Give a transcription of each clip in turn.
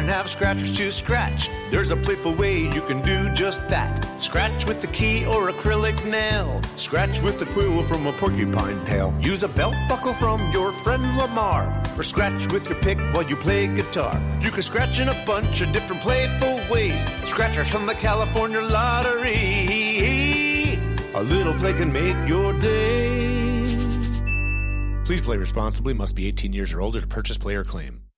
And have scratchers to scratch, there's a playful way you can do just that. Scratch with the key or acrylic nail. Scratch with the quill from a porcupine tail. Use a belt buckle from your friend Lamar. Or scratch with your pick while you play guitar. You can scratch in a bunch of different playful ways. Scratchers from the California Lottery. A little play can make your day. Please play responsibly. Must be 18 years or older to purchase player claim.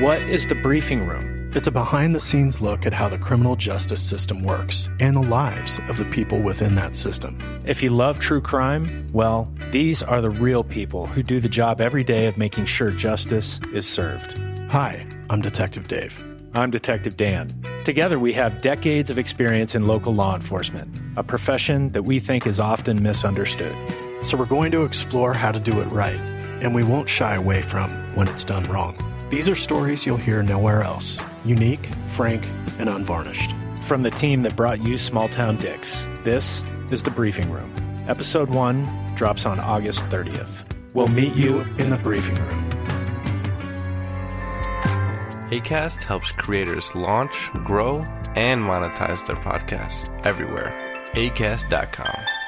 What is the briefing room? It's a behind the scenes look at how the criminal justice system works and the lives of the people within that system. If you love true crime, well, these are the real people who do the job every day of making sure justice is served. Hi, I'm Detective Dave. I'm Detective Dan. Together, we have decades of experience in local law enforcement, a profession that we think is often misunderstood. So, we're going to explore how to do it right, and we won't shy away from when it's done wrong. These are stories you'll hear nowhere else unique, frank, and unvarnished. From the team that brought you Small Town Dicks, this is The Briefing Room. Episode 1 drops on August 30th. We'll meet you in the briefing room. ACAST helps creators launch, grow, and monetize their podcasts everywhere. ACAST.com.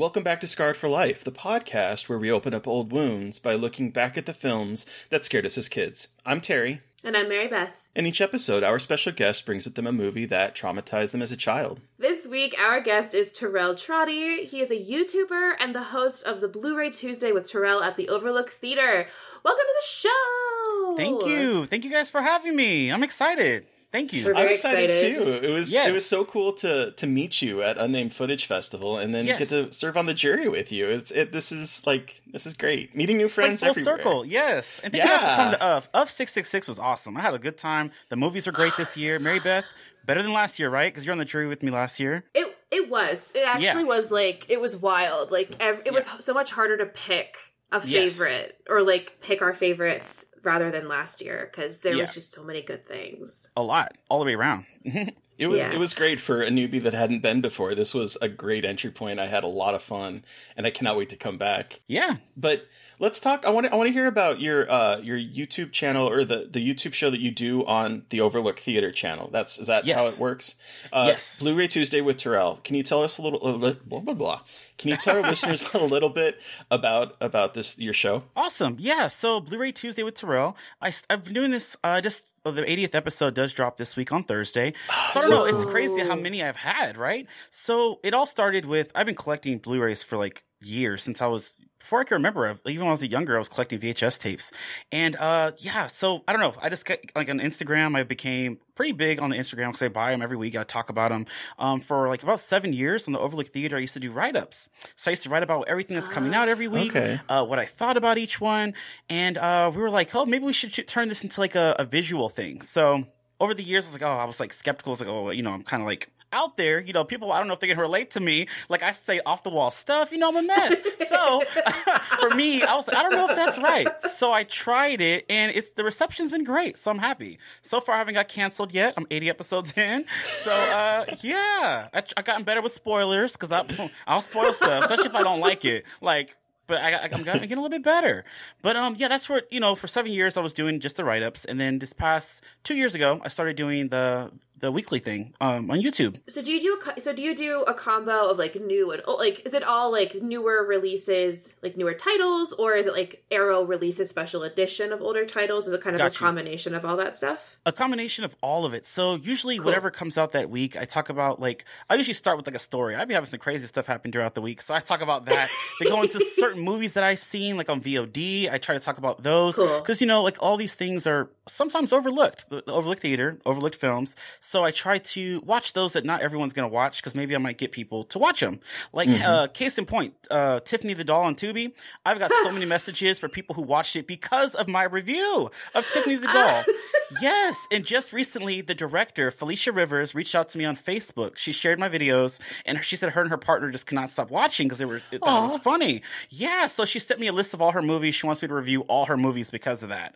welcome back to Scarred for Life, the podcast where we open up old wounds by looking back at the films that scared us as kids. I'm Terry. And I'm Mary Beth. In each episode, our special guest brings with them a movie that traumatized them as a child. This week, our guest is Terrell Trotty. He is a YouTuber and the host of the Blu ray Tuesday with Terrell at the Overlook Theater. Welcome to the show! Thank you. Thank you guys for having me. I'm excited. Thank you. We're very I'm excited, excited. too. It was Yes. it was so cool to to meet you at Unnamed Footage Festival and then Yes. get to serve on the jury with you. It's it this is like this is great. Meeting new It's like friends full everywhere. circle, yes. And thank you guys for Yeah. coming to uh, UF. UF six six six was awesome. I had a good time. The movies were great this year. Mary Beth, better than last year, right? Because you're on the jury with me last year. It it was. It actually Yeah. was like it was wild. Like ev- it was so much harder to pick a Yes. favorite or like pick our favorites rather than last year because there Yeah. was just so many good things. A lot, all the way around. It was Yeah. it was great for a newbie that hadn't been before. This was a great entry point. I had a lot of fun, and I cannot wait to come back. Yeah, but let's talk. I want to I want to hear about your uh, your YouTube channel or the the YouTube show that you do on the Overlook Theater channel. That's is that Yes. how it works? Uh, Yes. Blu-ray Tuesday with Terrell. Can you tell us a little li- blah blah blah? Can you tell our listeners a little bit about about this your show? Awesome. Yeah. So Blu-ray Tuesday with Terrell. I, I've been doing this. Uh, just oh, the 80th episode does drop this week on Thursday. So I don't know. It's crazy how many I've had. Right. So it all started with I've been collecting Blu-rays for like years since I was before I can remember. Even when I was younger, I was collecting VHS tapes. And uh, yeah. So I don't know. I just got like on Instagram. I became pretty big on the Instagram because I buy them every week. I talk about them. Um, for like about seven years on the Overlook Theater, I used to do write ups. So I used to write about everything that's coming out every week Okay. uh, what I thought about each one, and uh, we were like, oh, maybe we should turn this into like a, a visual thing. So over the years, I was like, oh, I was like skeptical. I was like, oh, you know, I'm kind of like out there. You know, people, I don't know if they can relate to me. Like I say off the wall stuff. You know, I'm a mess. so for me, I was I don't know if that's right. So I tried it, and it's the reception's been great. So I'm happy. So far, I haven't got canceled yet. I'm 80 episodes in. So uh, yeah, I, I gotten better with spoilers because I'll spoil stuff, especially if I don't like it. Like but I, I, am getting a little bit better. But um, yeah, that's what you know. For seven years, I was doing just the write ups, and then this past two years ago, I started doing the the weekly thing um, on YouTube. So do you do a, so do you do a combo of like new and like is it all like newer releases, like newer titles, or is it like Arrow releases special edition of older titles? Is it kind of Got a you. combination of all that stuff? A combination of all of it. So usually cool. whatever comes out that week, I talk about like I usually start with like a story. I'd be having some crazy stuff happen throughout the week, so I talk about that. they go into certain movies that I've seen, like on VOD. I try to talk about those because cool. you know like all these things are sometimes overlooked, the, the overlooked theater, overlooked films. So I try to watch those that not everyone's going to watch because maybe I might get people to watch them. Like, mm-hmm. uh, case in point, uh, Tiffany the Doll on Tubi. I've got so many messages for people who watched it because of my review of Tiffany the Doll. yes. And just recently, the director, Felicia Rivers, reached out to me on Facebook. She shared my videos and she said her and her partner just cannot stop watching because they were, it, thought it was funny. Yeah. So she sent me a list of all her movies. She wants me to review all her movies because of that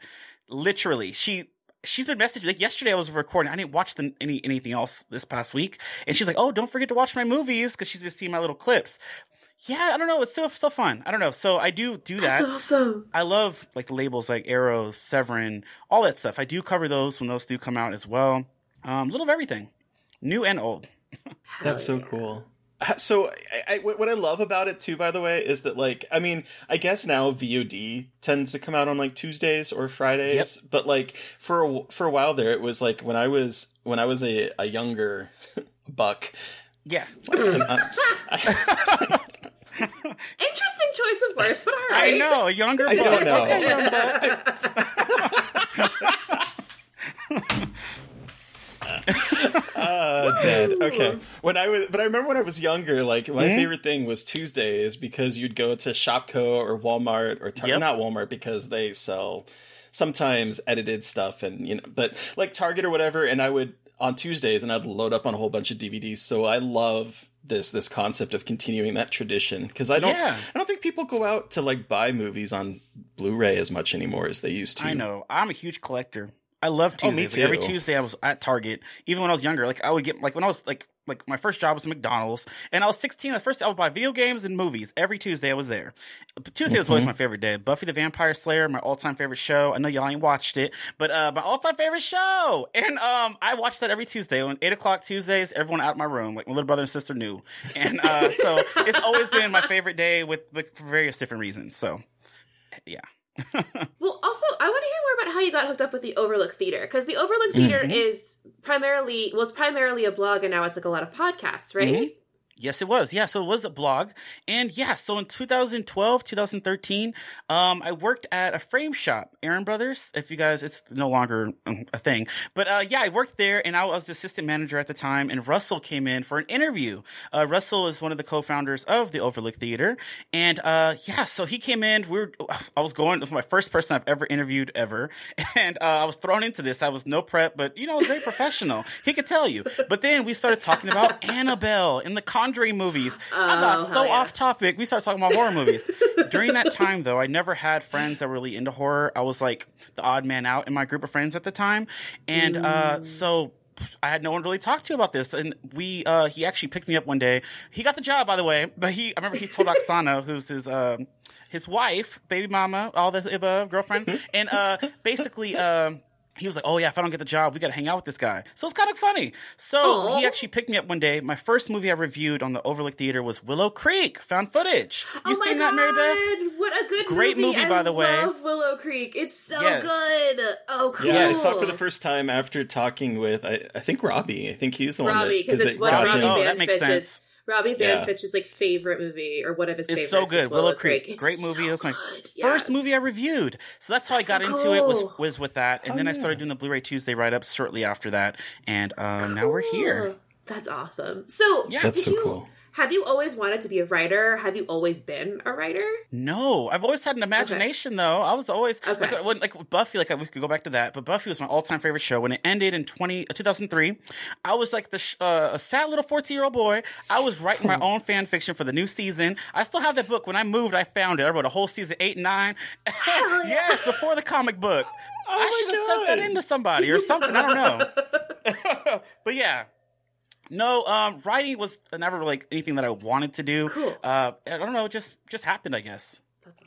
literally she she's been messaging like yesterday I was recording. I didn't watch the, any anything else this past week, and she's like, "Oh, don't forget to watch my movies," because she's been seeing my little clips. Yeah, I don't know. It's so so fun. I don't know. So I do do that. That's awesome. I love like the labels like Arrow, Severin, all that stuff. I do cover those when those do come out as well. Um, a little of everything, new and old. That's so cool. Uh, so, I, I, what I love about it too, by the way, is that like I mean, I guess now VOD tends to come out on like Tuesdays or Fridays, yep. but like for a, for a while there, it was like when I was when I was a, a younger buck. Yeah. Interesting choice of words, but all right. I know, younger. I don't know. uh, dead. Okay. When I was, but I remember when I was younger, like my mm-hmm. favorite thing was Tuesdays because you'd go to Shopko or Walmart or Target, yep. not Walmart because they sell sometimes edited stuff and you know, but like Target or whatever. And I would on Tuesdays and I'd load up on a whole bunch of DVDs. So I love this this concept of continuing that tradition because I don't yeah. I don't think people go out to like buy movies on Blu-ray as much anymore as they used to. I know. I'm a huge collector. I love Tuesdays. Oh, me too. Like every Tuesday I was at Target. Even when I was younger, like I would get like when I was like like my first job was McDonald's, and I was 16. The first I would buy video games and movies every Tuesday. I was there. Tuesday was always mm-hmm. my favorite day. Buffy the Vampire Slayer, my all time favorite show. I know y'all ain't watched it, but uh, my all time favorite show. And um, I watched that every Tuesday on eight o'clock Tuesdays. Everyone out of my room, like my little brother and sister knew, and uh, so it's always been my favorite day with, with for various different reasons. So yeah. well, also, I want to hear more about how you got hooked up with the Overlook Theater because the Overlook Theater mm-hmm. is primarily was primarily a blog, and now it's like a lot of podcasts, right? Mm-hmm. Yes, it was. Yeah, so it was a blog. And yeah, so in 2012, 2013, um, I worked at a frame shop, Aaron Brothers. If you guys, it's no longer um, a thing. But uh, yeah, I worked there and I was the assistant manager at the time. And Russell came in for an interview. Uh, Russell is one of the co founders of the Overlook Theater. And uh, yeah, so he came in. We were, I was going, it was my first person I've ever interviewed ever. And uh, I was thrown into this. I was no prep, but you know, very professional. he could tell you. But then we started talking about Annabelle in the Conjuring movies. Oh, I got so yeah. off topic. We started talking about horror movies. During that time, though, I never had friends that were really into horror. I was like the odd man out in my group of friends at the time, and uh, so I had no one to really talk to about this. And we, uh, he actually picked me up one day. He got the job, by the way, but he, I remember he told Oksana, who's his, uh, his wife, baby mama, all this, above, girlfriend, and, uh, basically, um, he was like, "Oh yeah, if I don't get the job, we got to hang out with this guy." So it's kind of funny. So Aww. he actually picked me up one day. My first movie I reviewed on the Overlook Theater was Willow Creek, found footage. Oh you oh seen God. that, Mary Beth? What a good great movie, movie by the way. Love Willow Creek. It's so yes. good. Oh, cool. Yeah, I saw it for the first time after talking with I, I think Robbie. I think he's the Robbie, one Robbie because it's what Robbie oh, that makes sense. Robbie Banfitch's yeah. like favorite movie or one of his favorite movies. it's favorites. so good. Willow, Willow Creek. Creek. Great movie. So That's my yes. first movie I reviewed. So that's how that's I got so into cool. it was was with that. And oh, then I started doing the Blu-ray Tuesday write-ups shortly after that. And um, cool. now we're here. That's awesome. So yeah, that's so you, cool. Have you always wanted to be a writer? Have you always been a writer? No, I've always had an imagination okay. though. I was always okay. like, when, like Buffy. Like we could go back to that, but Buffy was my all-time favorite show. When it ended in 20, uh, 2003, I was like the uh, a sad little fourteen-year-old boy. I was writing my own fan fiction for the new season. I still have that book. When I moved, I found it. I wrote a whole season eight and nine. Hell yes, before the comic book. Oh I should have sent that into somebody or something. I don't know. but yeah, no, um, writing was never like anything that I wanted to do. Cool. Uh, I don't know, it just just happened, I guess,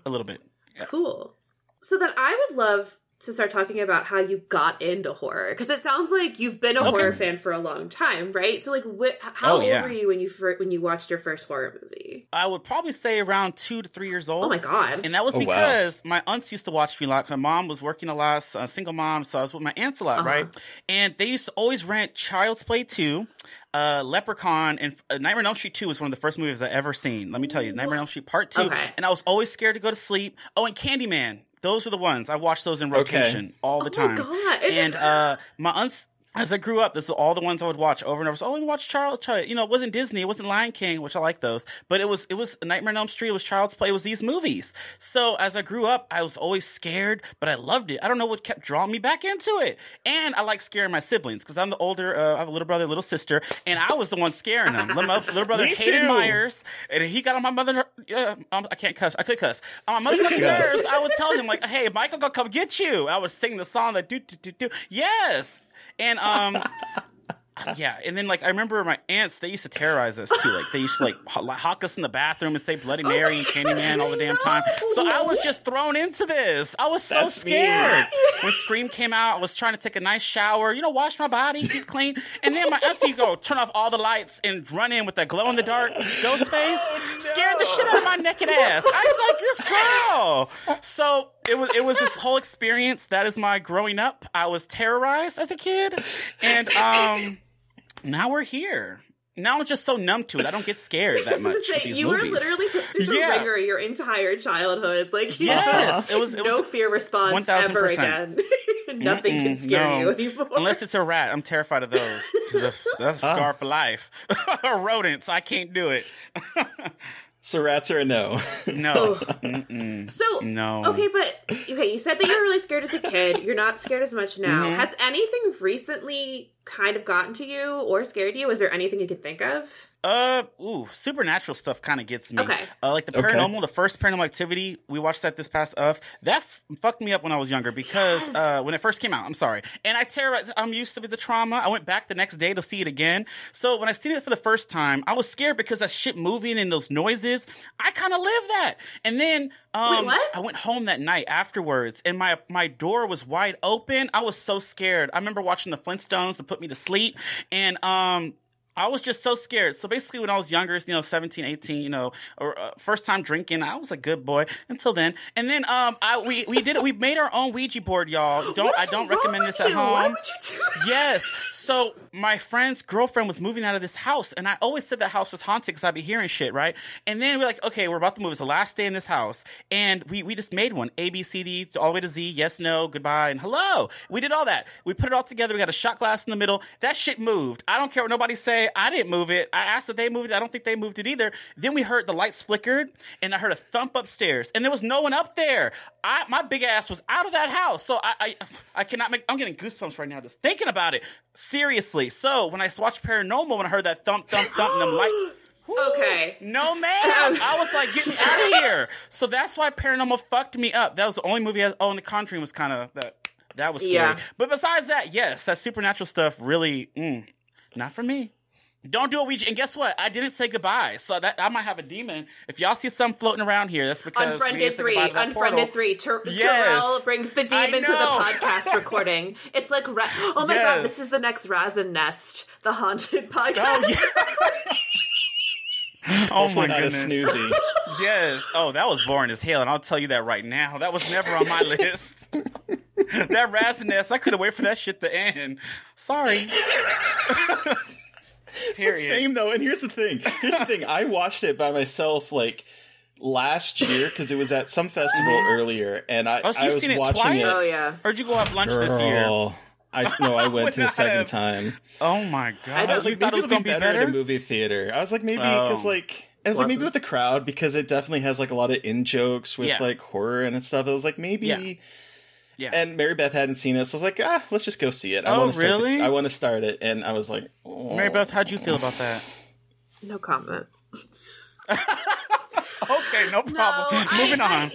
a little bit. Yeah. Cool. So then I would love to start talking about how you got into horror because it sounds like you've been a okay. horror fan for a long time, right? So like, what? How oh, old yeah. were you when you fir- when you watched your first horror movie? I would probably say around two to three years old. Oh my god! And that was oh, because wow. my aunts used to watch me a lot. My mom was working a lot, so a single mom, so I was with my aunts a lot, uh-huh. right? And they used to always rent Child's Play two. Uh, Leprechaun and uh, Nightmare on Elm Street 2 was one of the first movies I ever seen. Let me tell you, Nightmare on Elm Street Part 2. Okay. And I was always scared to go to sleep. Oh, and Candyman. Those are the ones. I watch those in rotation okay. all the time. Oh and uh, my aunts as I grew up, this is all the ones I would watch over and over. So, oh, I watch Charles, Child. You know, it wasn't Disney, it wasn't Lion King, which I like those, but it was it was Nightmare on Elm Street, it was Child's Play, it was these movies. So as I grew up, I was always scared, but I loved it. I don't know what kept drawing me back into it, and I like scaring my siblings because I'm the older. Uh, I have a little brother, little sister, and I was the one scaring them. little, little brother hated too. Myers, and he got on my mother. Uh, I can't cuss. I could cuss. On my mother's nerves, I would tell him like, "Hey, Michael, gonna come get you." I was singing the song that do do do do. Yes. And um yeah, and then like I remember my aunts, they used to terrorize us too. Like they used to like hawk us in the bathroom and say Bloody oh Mary oh and Candyman all the damn time. So I was just thrown into this. I was so That's scared when Scream came out. I was trying to take a nice shower, you know, wash my body, get clean, and then my auntie go turn off all the lights and run in with that glow in the dark ghost face, oh, no. scared the shit out of my naked ass. I was like, this girl. So it was it was this whole experience. That is my growing up. I was terrorized as a kid, and um now we're here. Now I'm just so numb to it. I don't get scared that much. Say, you movies. were literally put through the yeah. ringer your entire childhood. Like yes, it was it no was fear response 1, ever again. Nothing Mm-mm, can scare no. you anymore. Unless it's a rat. I'm terrified of those. That's a scar for life. Rodents. I can't do it. So rats are a no. No. So no. Okay, but okay, you said that you were really scared as a kid. You're not scared as much now. Mhm. Has anything recently kind of gotten to you or scared you? Is there anything you could think of? Uh, ooh, supernatural stuff kind of gets me. Okay. Uh, like the Okay. paranormal, the first paranormal activity, we watched that this past of that f- fucked me up when I was younger because Yes. uh, when it first came out, I'm sorry, and I terrorized. I'm used to the trauma. I went back the next day to see it again. So when I seen it for the first time, I was scared because that shit moving and those noises. I kind of lived that, and then um, Wait, what? I went home that night afterwards, and my my door was wide open. I was so scared. I remember watching the Flintstones to put me to sleep, and um. I was just so scared. So basically, when I was younger, you know, 17, 18, you know, or uh, first time drinking, I was a good boy until then. And then, um, I we we did it. We made our own Ouija board, y'all. Don't I don't recommend this at you? home. Why would you do? Yes. So my friend's girlfriend was moving out of this house, and I always said that house was haunted because I'd be hearing shit, right? And then we're like, okay, we're about to move. It's the last day in this house, and we we just made one A B C D all the way to Z. Yes, no, goodbye, and hello. We did all that. We put it all together. We got a shot glass in the middle. That shit moved. I don't care what nobody say. I didn't move it. I asked if they moved it. I don't think they moved it either. Then we heard the lights flickered, and I heard a thump upstairs, and there was no one up there. I my big ass was out of that house, so I I, I cannot make. I'm getting goosebumps right now just thinking about it. Seriously. So when I watched Paranormal, when I heard that thump, thump, thump, and them lights. Okay. No, ma'am. I was like, get me out of here. So that's why Paranormal fucked me up. That was the only movie. I, oh, and The Conjuring was kind of that. That was scary. Yeah. But besides that, yes, that supernatural stuff really, mm, not for me. Don't do a Ouija. And guess what? I didn't say goodbye. So that I might have a demon. If y'all see some floating around here, that's because Unfriended didn't three, to unfriended portal. three. Ter- Yes. Terrell brings the demon to the podcast recording. It's like, Ra- oh my Yes. god, this is the next Razzennest, the haunted podcast. Oh, yeah. Oh my Not a goodness. snoozy. Yes. Oh, that was boring as hell, and I'll tell you that right now. That was never on my list. that Razzennest, I couldn't wait for that shit to end. Sorry. Period. Same though, and here's the thing. Here's the thing. I watched it by myself like last year because it was at some festival mm-hmm. earlier, and I, Oh, so I you've was seen it watching twice? it. Oh yeah. Where'd you go have lunch this year? I no, I went to the not second have. time. Oh my god! I was like, thought maybe it was gonna be better, better. at a movie theater. I was like, maybe because Oh. like. I was like maybe with the crowd because it definitely has like a lot of in jokes with Yeah. like horror and stuff. I was like maybe, Yeah. Yeah. and Mary Beth hadn't seen it, so I was like, ah, let's just go see it. I Oh, want to start the- really? I want to start it, and I was like, oh. Mary Beth, how'd you feel about that? No comment. Okay, no problem. I- Moving on.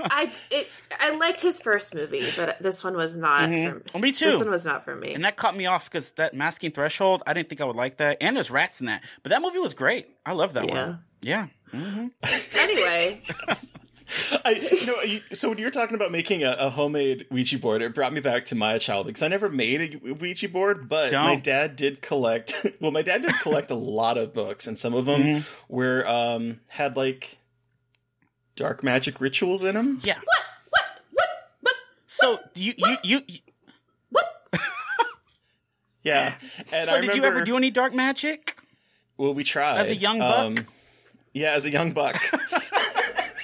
I it I liked his first movie, but this one was not. Mhm. For, Me too. This one was not for me. And that caught me off because that masking threshold, I didn't think I would like that. And there's rats in that. But that movie was great. I love that Yeah. one. Yeah. hmm Anyway, I, you know, you, so when you were talking about making a, a homemade Ouija board, it brought me back to my childhood because I never made a Ouija board, but Don't. my dad did collect. Well, my dad did collect a lot of books, and some of them Mm-hmm. were um had like dark magic rituals in them. Yeah. What? What? What? What? So do you you you? you Yeah, and so I did you ever do any dark magic? Well, we tried As a young buck? Um, yeah, as a young buck.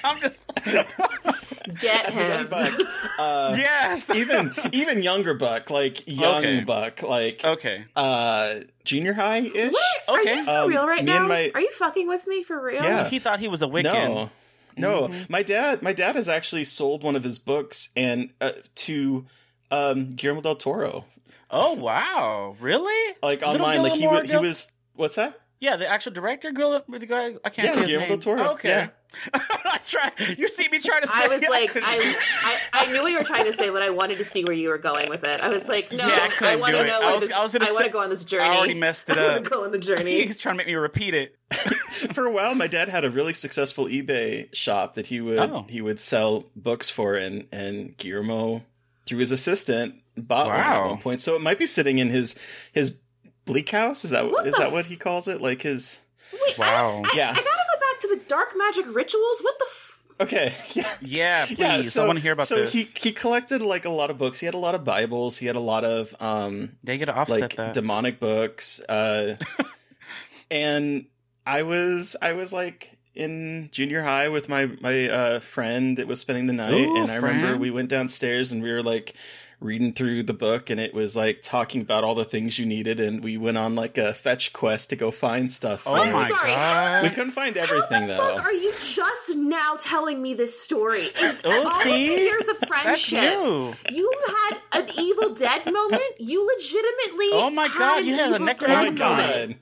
I'm just. get as a young him. buck. Uh, yes. even even younger buck, like young Okay. buck, like Okay. uh junior high ish. Are you for Um, real right now? my- Are you fucking with me for real? Yeah. He thought he was a Wiccan. No, no. Mm-hmm. My dad, my dad has actually sold one of his books and uh, to um, Guillermo del Toro, Oh wow! Really? like Little online. Like he Guillermo he was. What's that? Yeah, the actual director, Guillermo, the guy. I can't Yeah, see his Guillermo name. del Toro, Okay. yeah. I try. You see me trying to say. I was it, like, I, I, I knew what you were trying to say, but I wanted to see where you were going with it. I was like, no, Yeah, I couldn't want to know. I was- this, I was gonna want say- to go on this journey. I already messed it I want up. to go on the journey. He's trying to make me repeat it. For a while, my dad had a really successful eBay shop that he would Oh. he would sell books for, and and Guillermo, through his assistant, bought one at one point. So it might be sitting in his his bleak house. Is that What is the that what he calls it? Like his Wait, Wow. I, I, Yeah. I gotta go back to the dark magic rituals. What the? F- okay, yeah. Yeah, please. Yeah, I want to hear about so this. he he collected like a lot of books. He had a lot of Bibles. He had a lot of um they get to offset like that. demonic books. Uh, and I was I was like in junior high with my my uh, friend that was spending the night, Ooh, and I remember we went downstairs and we were like reading through the book and it was like talking about all the things you needed and we went on like a fetch quest to go find stuff oh my sorry. god! we couldn't find everything How the though fuck are you just now telling me this story? In Oh, all see? of the years of That's friendship, you. you had an Evil Dead moment. You legitimately. Oh my God, an you had a Evil Necronomicon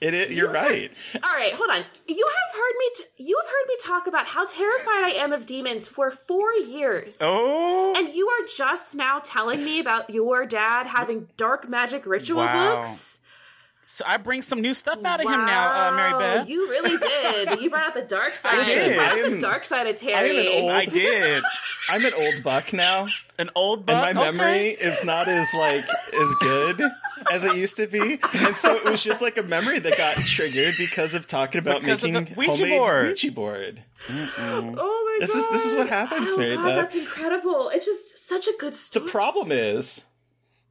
it, is you're You right All right, hold on. You have heard me. T- you have heard me talk about how terrified I am of demons for four years. Oh, And you are just now telling me about your dad having dark magic ritual Wow. books? So I bring some new stuff out of him now, uh, Mary Beth. You really did. You brought out the dark side. Listen, you brought out the dark side of I am an Terry. old- I did. i'm an old buck now An old buck. and my Okay. memory is not as like as good as it used to be and so it was just like a memory that got triggered because of talking about Because of making the Ouija homemade board. Ouija board. Oh my This god! This is- this is what happens, oh Mary God, Beth. That's incredible. It's just such a good story. The problem is,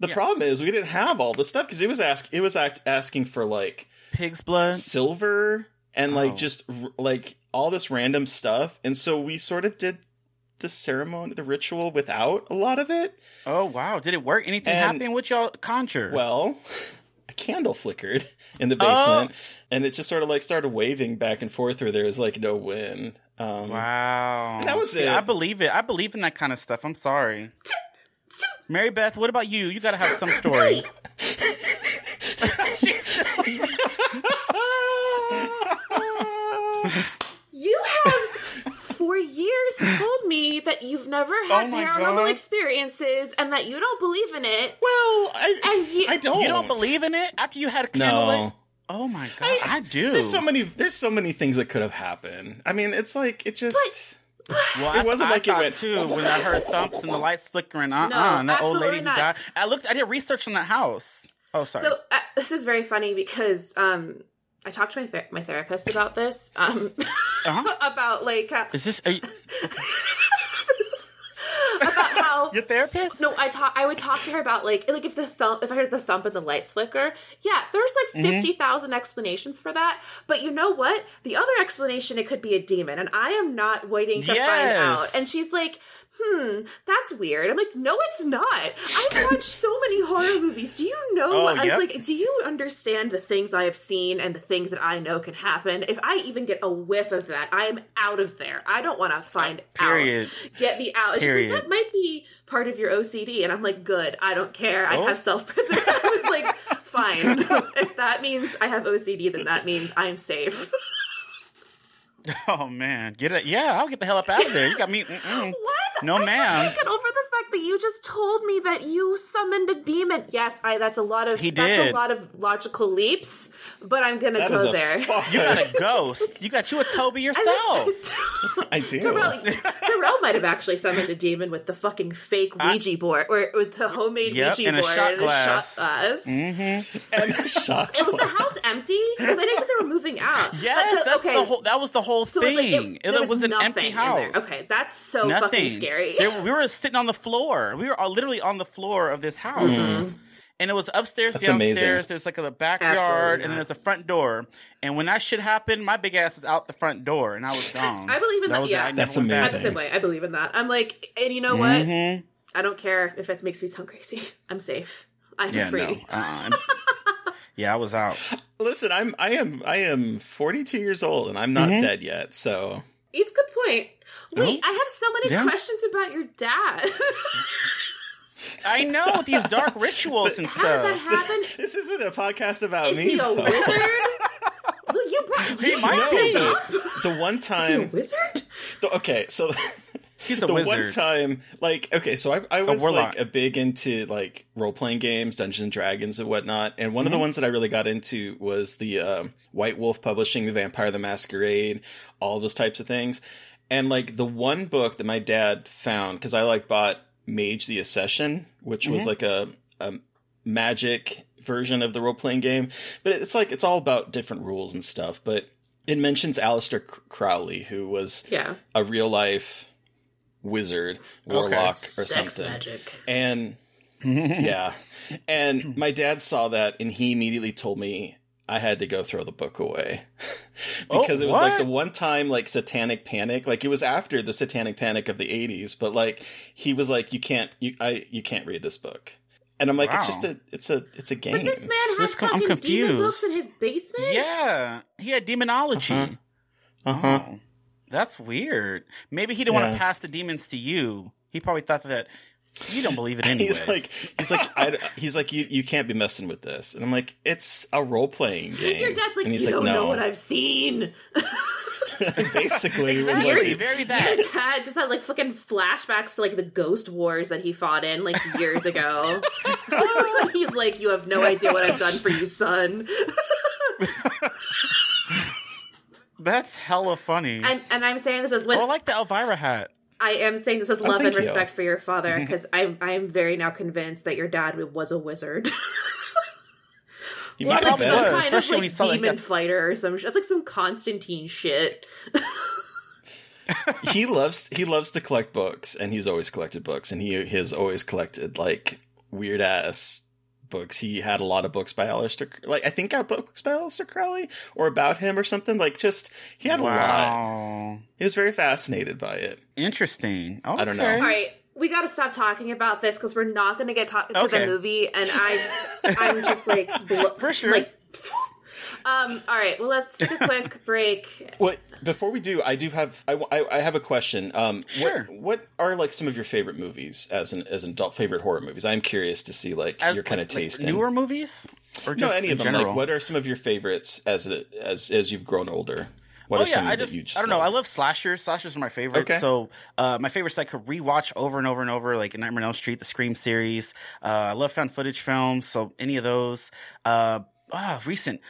the problem is we didn't have all the stuff because it was ask it was act, asking for like Pig's blood. silver and like Oh. just r- like all this random stuff, and so we sort of did the ceremony, the ritual without a lot of it. Oh wow! Did it work? Anything And- happen? with y'all conjure? Well, a candle flickered in the Oh. basement, and it just sort of like started waving back and forth where there was like no wind. Um, wow. that was See, it. I believe it. I believe in that kind of stuff. I'm sorry. Mary Beth, what about you? You got to have some story. She's You have for years told me that you've never had Oh paranormal God. experiences and that you don't believe in it. Well, I And you- I don't. You don't believe in it after you had a candle? No. Oh my god, I, do. There's so many. There's so many things that could have happened. I mean, it's like it just. Well, It wasn't I like it thought went- too when I heard thumps and the lights flickering. Uh uh No, and that old absolutely lady not. died. I looked. I did research on that house. Oh, sorry. So uh, this is very funny because um, I talked to my ther- my therapist about this. Um, Uh-huh. about like uh, Is this are you, about your therapist? No, I talk. I would talk to her about like like if the thump, if I heard the thump and the lights flicker. Yeah, there's like Mm-hmm. fifty thousand explanations for that. But you know what? The other explanation it could be a demon, and I am not waiting to find out. And she's like, hmm, that's weird. I'm like, no, it's not. I've watched so many horror movies. Do you know? Oh, I was yep. like, do you understand the things I have seen and the things that I know can happen? If I even get a whiff of that, I am out of there. I don't want to find Period. out. Get me out. Period. like, that might be part of your OCD. And I'm like, good. I don't care. I Oh. have self preservation. I was like, fine. if that means I have OCD, then that means I'm safe. Oh man, get it? Yeah, I'll get the hell up out of there. You got me. Mm-mm. What? No, ma'am. over the fact that you just told me that you summoned a demon. Yes, I. That's a lot of. He That's a lot of logical leaps, but I'm gonna That is go a there. You got a ghost. You got you a Toby yourself. I do. Terrell, Terrell might have actually summoned a demon with the fucking fake Ouija board, or with the homemade Yep, Ouija and a board shot and glass. a shot glass. Mm-hmm. and a shot. It was the house empty because I didn't think they were moving out. Yes, But the- that's okay. the whole. That was the whole So it was thing. like, it- it, there was was an empty house. Okay, that's so Nothing. fucking scary. There- we were sitting on the floor. We were all literally on the floor of this house. Mhm. And it was upstairs, That's downstairs. amazing. There's like a backyard, and then there's a front door. And when that shit happened, my big ass was out the front door, and I was gone. I believe in that. was it. yeah, I never That's went back. I'm the amazing. same way. I believe in that. I'm like, and you know what? Mhm. I don't care if it makes me sound crazy. I'm safe. I'm Yeah, free. no. Uh-uh. yeah, I was out. Listen, I'm I am I am 42 years old and I'm not Mhm. dead yet. So It's a good point. Wait, I have so many Yeah. questions about your dad. I know these dark rituals and How did that stuff. happen? this isn't a podcast about Is me. Is he a though. wizard? well, you brought He you might be. this up. the one Is he a time wizard? the- okay, so He's a the one time like okay, so I I was like a big into like role playing games, Dungeons and Dragons and whatnot. And one of the Mm-hmm. ones that I really got into was the um, White Wolf Publishing, The Vampire the Masquerade, all those types of things. And like the one book that my dad found because I like bought Mage the Ascension, which was Mhm. like a, a magic version of the role playing game. But it's like it's all about different rules and stuff. But it mentions Aleister Crowley, who was Yeah. a real life wizard, warlock, or Sex something. magic. And yeah. And my dad saw that and he immediately told me I had to go throw the book away. because Oh, it was like the one time like satanic panic, like it was after the satanic panic of the 80s, but like he was like you can't you I you can't read this book. And I'm like it's just a it's a it's a game. But this man has This com- I'm fucking demon books in his basement. Yeah, he had demonology. Uh-huh. Uh-huh. Oh, that's weird. Maybe he didn't want to pass the demons to you. He probably thought that you don't believe it anyways. He's like, he's like, I, he's like, you, you can't be messing with this, and I'm like, it's a role playing game. Your dad's like, and you he's like, don't no. know what I've seen. Basically, it was very, like, very Your that. dad just had like fucking flashbacks to like the ghost wars that he fought in like years ago. He's like, you have no idea what I've done for you, son. That's hella funny. And and I'm saying this as oh, with I like the Elvira hat. I am saying this as oh, love thank and you. respect for your father mm-hmm. because I'm I'm very now convinced that your dad was a wizard. he might like have some kind of especially like saw, like, demon fighter or some shit. That's like some Constantine shit. he loves he loves to collect books, and he's always collected books, and he has always collected like weird ass books. He had a lot of books by Aleister, like I think got books by Aleister Crowley or about him or something. Like just he had a lot. He was very fascinated by it. Interesting. Okay. I don't know. All right, we got to stop talking about this because we're not going to get ta- to Okay. the movie, and I just I'm just like blo- For sure. Like, um. All right. Well, let's take a quick break. What before we do, I do have I, I, I have a question. Um, Sure. What, what are like some of your favorite movies as an as an adult favorite horror movies? I'm curious to see like As- your kind of like- like taste in newer movies, or No, any in of them. general? Like, what are some of your favorites as a, as as you've grown older? What oh are some yeah, I that just, you just I don't know. I love slashers. Slashers are my favorite. Okay. So uh, my favorites I could rewatch over and over and over, like Nightmare on Elm Street, the Scream series. Uh, I love found footage films, so any of those. Uh, ah, recent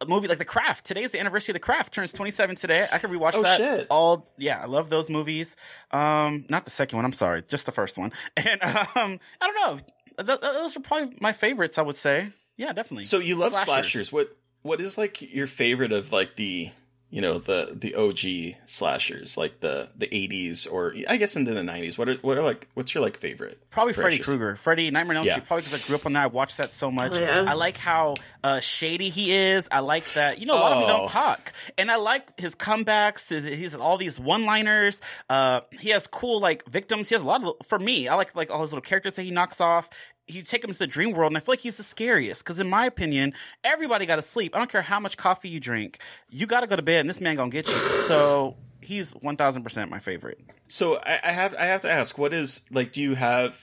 a movie like The Craft. Today's the anniversary of The Craft. Turns 27 today. I could rewatch Oh, that shit. all. Yeah, I love those movies. Um, not the second one. I'm sorry, just the first one. And um, I don't know. Th- th- those are probably my favorites. I would say. Yeah, definitely. So you love slashers. What what is like your favorite of like the you know the the OG slashers like the the 80s or I guess into the 90s what are what are like what's your like favorite Probably Freddy Krueger. Freddy Nightmare on Elm Yeah. Street. Probably because I grew up on that. I watched that so much. Oh, yeah. I like how uh, shady he is. I like that. You know, a lot of them Oh. don't talk, and I like his comebacks. His, he's all these one-liners. Uh, he has cool like victims. He has a lot of. For me, I like like all his little characters that he knocks off. You take him to the dream world, and I feel like he's the scariest. Because in my opinion, everybody got to sleep. I don't care how much coffee you drink. You got to go to bed, and this man gonna get you. So he's one thousand percent my favorite. so I, I have I have to ask what is like do you have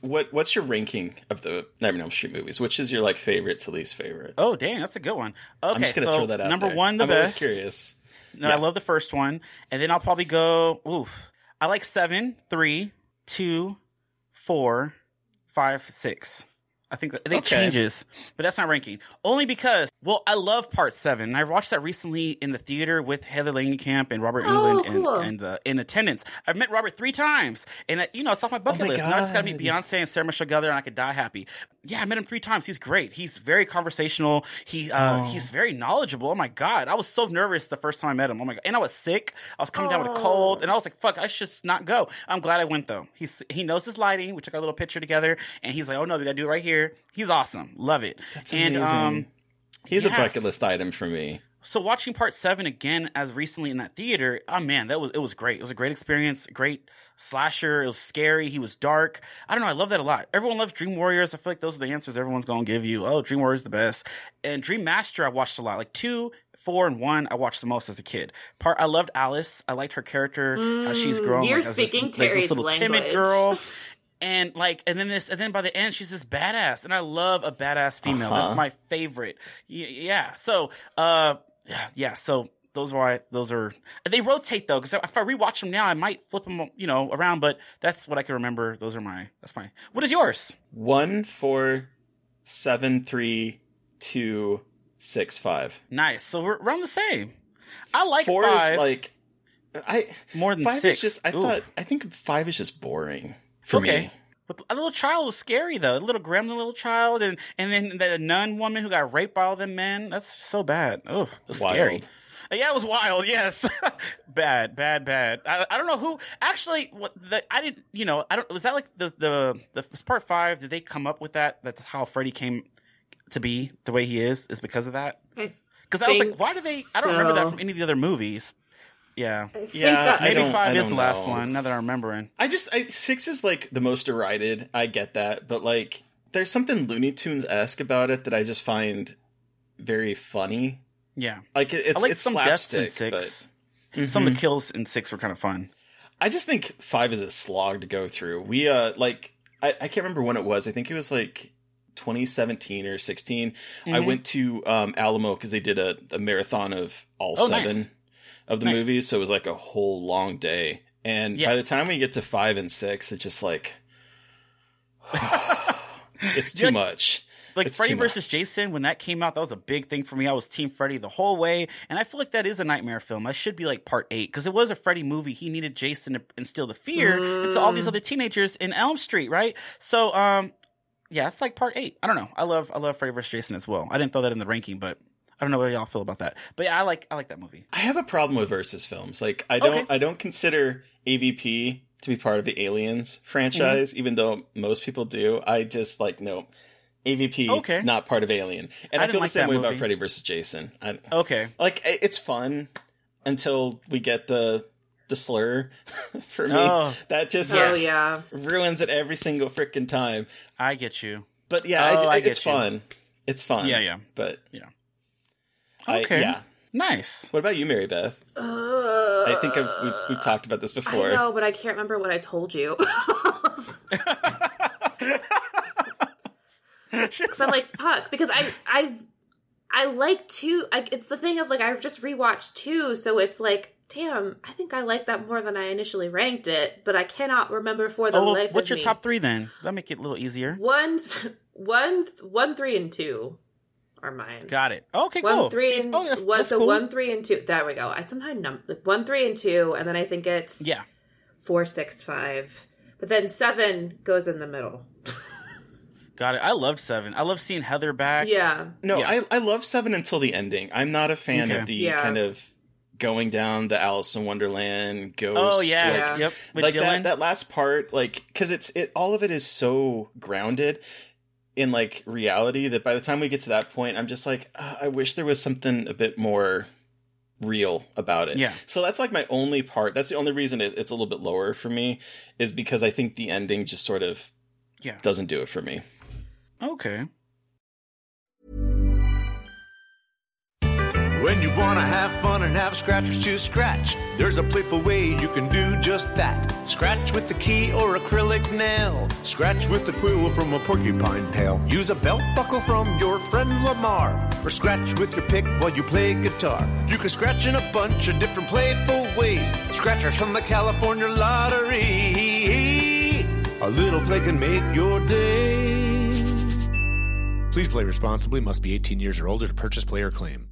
what what's your ranking of the Nightmare on Elm Street movies which is your like favorite to least favorite Oh, dang, that's a good one. Okay, I'm just gonna so throw that out number there. one, the I'm best. curious No, Yeah. I love the first one, and then I'll probably go. Oof, I like seven, three, two, four, five, six. I think that, I think it changes, but that's not ranking. Only because, well, I love part seven. I watched that recently in the theater with Heather Langenkamp and Robert Oh, Englund cool. and, and uh, in attendance. I've met Robert three times, and uh, you know it's off my bucket Oh my list. Now I just got to meet Beyonce and Sarah Michelle Gellar, and I could die happy. Yeah, I met him three times. He's great. He's very conversational. He uh, Oh. he's very knowledgeable. Oh my god, I was so nervous the first time I met him. Oh my god, and I was sick. I was coming down with a cold, and I was like, "Fuck, I should not go." I'm glad I went though. He's he knows his lighting. We took our little picture together, and he's like, "Oh no, we gotta do it right here." He's awesome. Love it. That's and amazing. um, he's a bucket list item for me so watching part seven again as recently in that theater, oh man, that was it was great. It was a great experience. Great slasher. It was scary. He was dark. I don't know. I love that a lot. Everyone loves Dream Warriors. I feel like those are the answers everyone's gonna give you. Oh, Dream Warriors the best. And Dream Master, I watched a lot. Like two, four, and one, I watched the most as a kid. Part I loved Alice. I liked her character. how she's grown. Mm, you're like, as this- speaking like, this Terry's little timid girl. And like, and then this, and then by the end, she's this badass, and I love a badass female. Uh-huh. That's my favorite. Yeah. So, uh, yeah, yeah. So those are why those are they rotate though because if I rewatch them now, I might flip them, you know, around. But that's what I can remember. Those are my. That's my. What is yours? one four seven three two six five Nice. So we're around the same. I like four five is like I more than five six. is just I Ooh. thought I think five is just boring for okay. me But a little child was scary though. A little gremlin little child, and and then the nun woman who got raped by all them men. That's so bad. Oh, that's scary. Wild. Uh, Yeah, it was wild. Yes, bad, bad, bad. I, I don't know who actually. What the I didn't. You know, I don't. Was that like the the the was part five? Did they come up with that? That's how Freddy came to be the way he is. Is because of that? Because I was like, why do they? I don't remember that from any of the other movies. Yeah, think Yeah, that- I maybe five I is the last know. one. Now that I'm remembering. I just I, six is like the most derided. I get that, but like there's something Looney Tunes esque about it that I just find very funny. Yeah, Like it, it's I like it's some deaths in six. but Some of the kills in six were kind of fun. I just think five is a slog to go through. We uh like I, I can't remember when it was. I think it was like 2017 or 16. I Mhm. went to um, Alamo because they did a, a marathon of all Oh, nice. Of the Nice. movies, so it was like a whole long day. And Yeah. by the time we get to five and six, it's just like it's too Like- much. Like It's Freddy versus much. Jason, when that came out, that was a big thing for me. I was Team Freddy the whole way, and I feel like that is a nightmare film. I should be like part eight because it was a Freddy movie. He needed Jason to instill the fear into all these other teenagers in Elm Street, right? So, um, yeah, it's like part eight. I don't know. I love I love Freddy versus Jason as well. I didn't throw that in the ranking, but I don't know how y'all feel about that. But yeah, I like I like that movie. I have a problem with versus films. Like I don't Okay. I don't consider AVP to be part of the Aliens franchise, Mm-hmm. even though most people do. I just like no AVP Okay. not part of Alien. And I I, didn't feel the same way movie. about Freddy versus Jason. I, Okay, like it's fun until we get the the slur for me. Oh. That just Oh yeah. ruins it every single freaking time. I get you. But yeah, Oh, I, I it's get you. fun. It's fun. Yeah, yeah. But Yeah. I- Okay. yeah. Nice. What about you, Mary Beth? Uh, I think I've, we've, we've talked about this before. I know, but I can't remember what I told you. Because I'm like, fuck. Because I, I, I like two. Like, it's the thing of like I've just rewatched two, so it's like, damn, I think I like that more than I initially ranked it, but I cannot remember for the Oh, well, life what's of your me. top three then? That'll make it a little easier. One, one, one, three, and two are mine. Got it. Okay, One, cool. three, See, and oh, that's, one, that's so cool. one, three, and two. There we go. I sometimes num like one, three, and two, and then I think it's Yeah. four, six, five. But then seven goes in the middle. Got it. I loved Seven. I love seeing Heather back. Yeah. No, Yeah. I I love seven until the ending. I'm not a fan Okay. of the Yeah. kind of going down the Alice in Wonderland ghost. Oh yeah, like, yep. With like Dylan. that that last part, like because it's it all of it is so grounded in like reality that by the time we get to that point, I'm just like, uh, I wish there was something a bit more real about it. Yeah. So that's like my only part. That's the only reason it, it's a little bit lower for me is because I think the ending just sort of Yeah. doesn't do it for me. Okay. When you wanna have fun and have scratchers to scratch, there's a playful way you can do just that. Scratch with the key or acrylic nail. Scratch with the quill from a porcupine tail. Use a belt buckle from your friend Lamar. Or scratch with your pick while you play guitar. You can scratch in a bunch of different playful ways. Scratchers from the California Lottery. A little play can make your day. Please play responsibly. Must be 18 years or older to purchase player claim.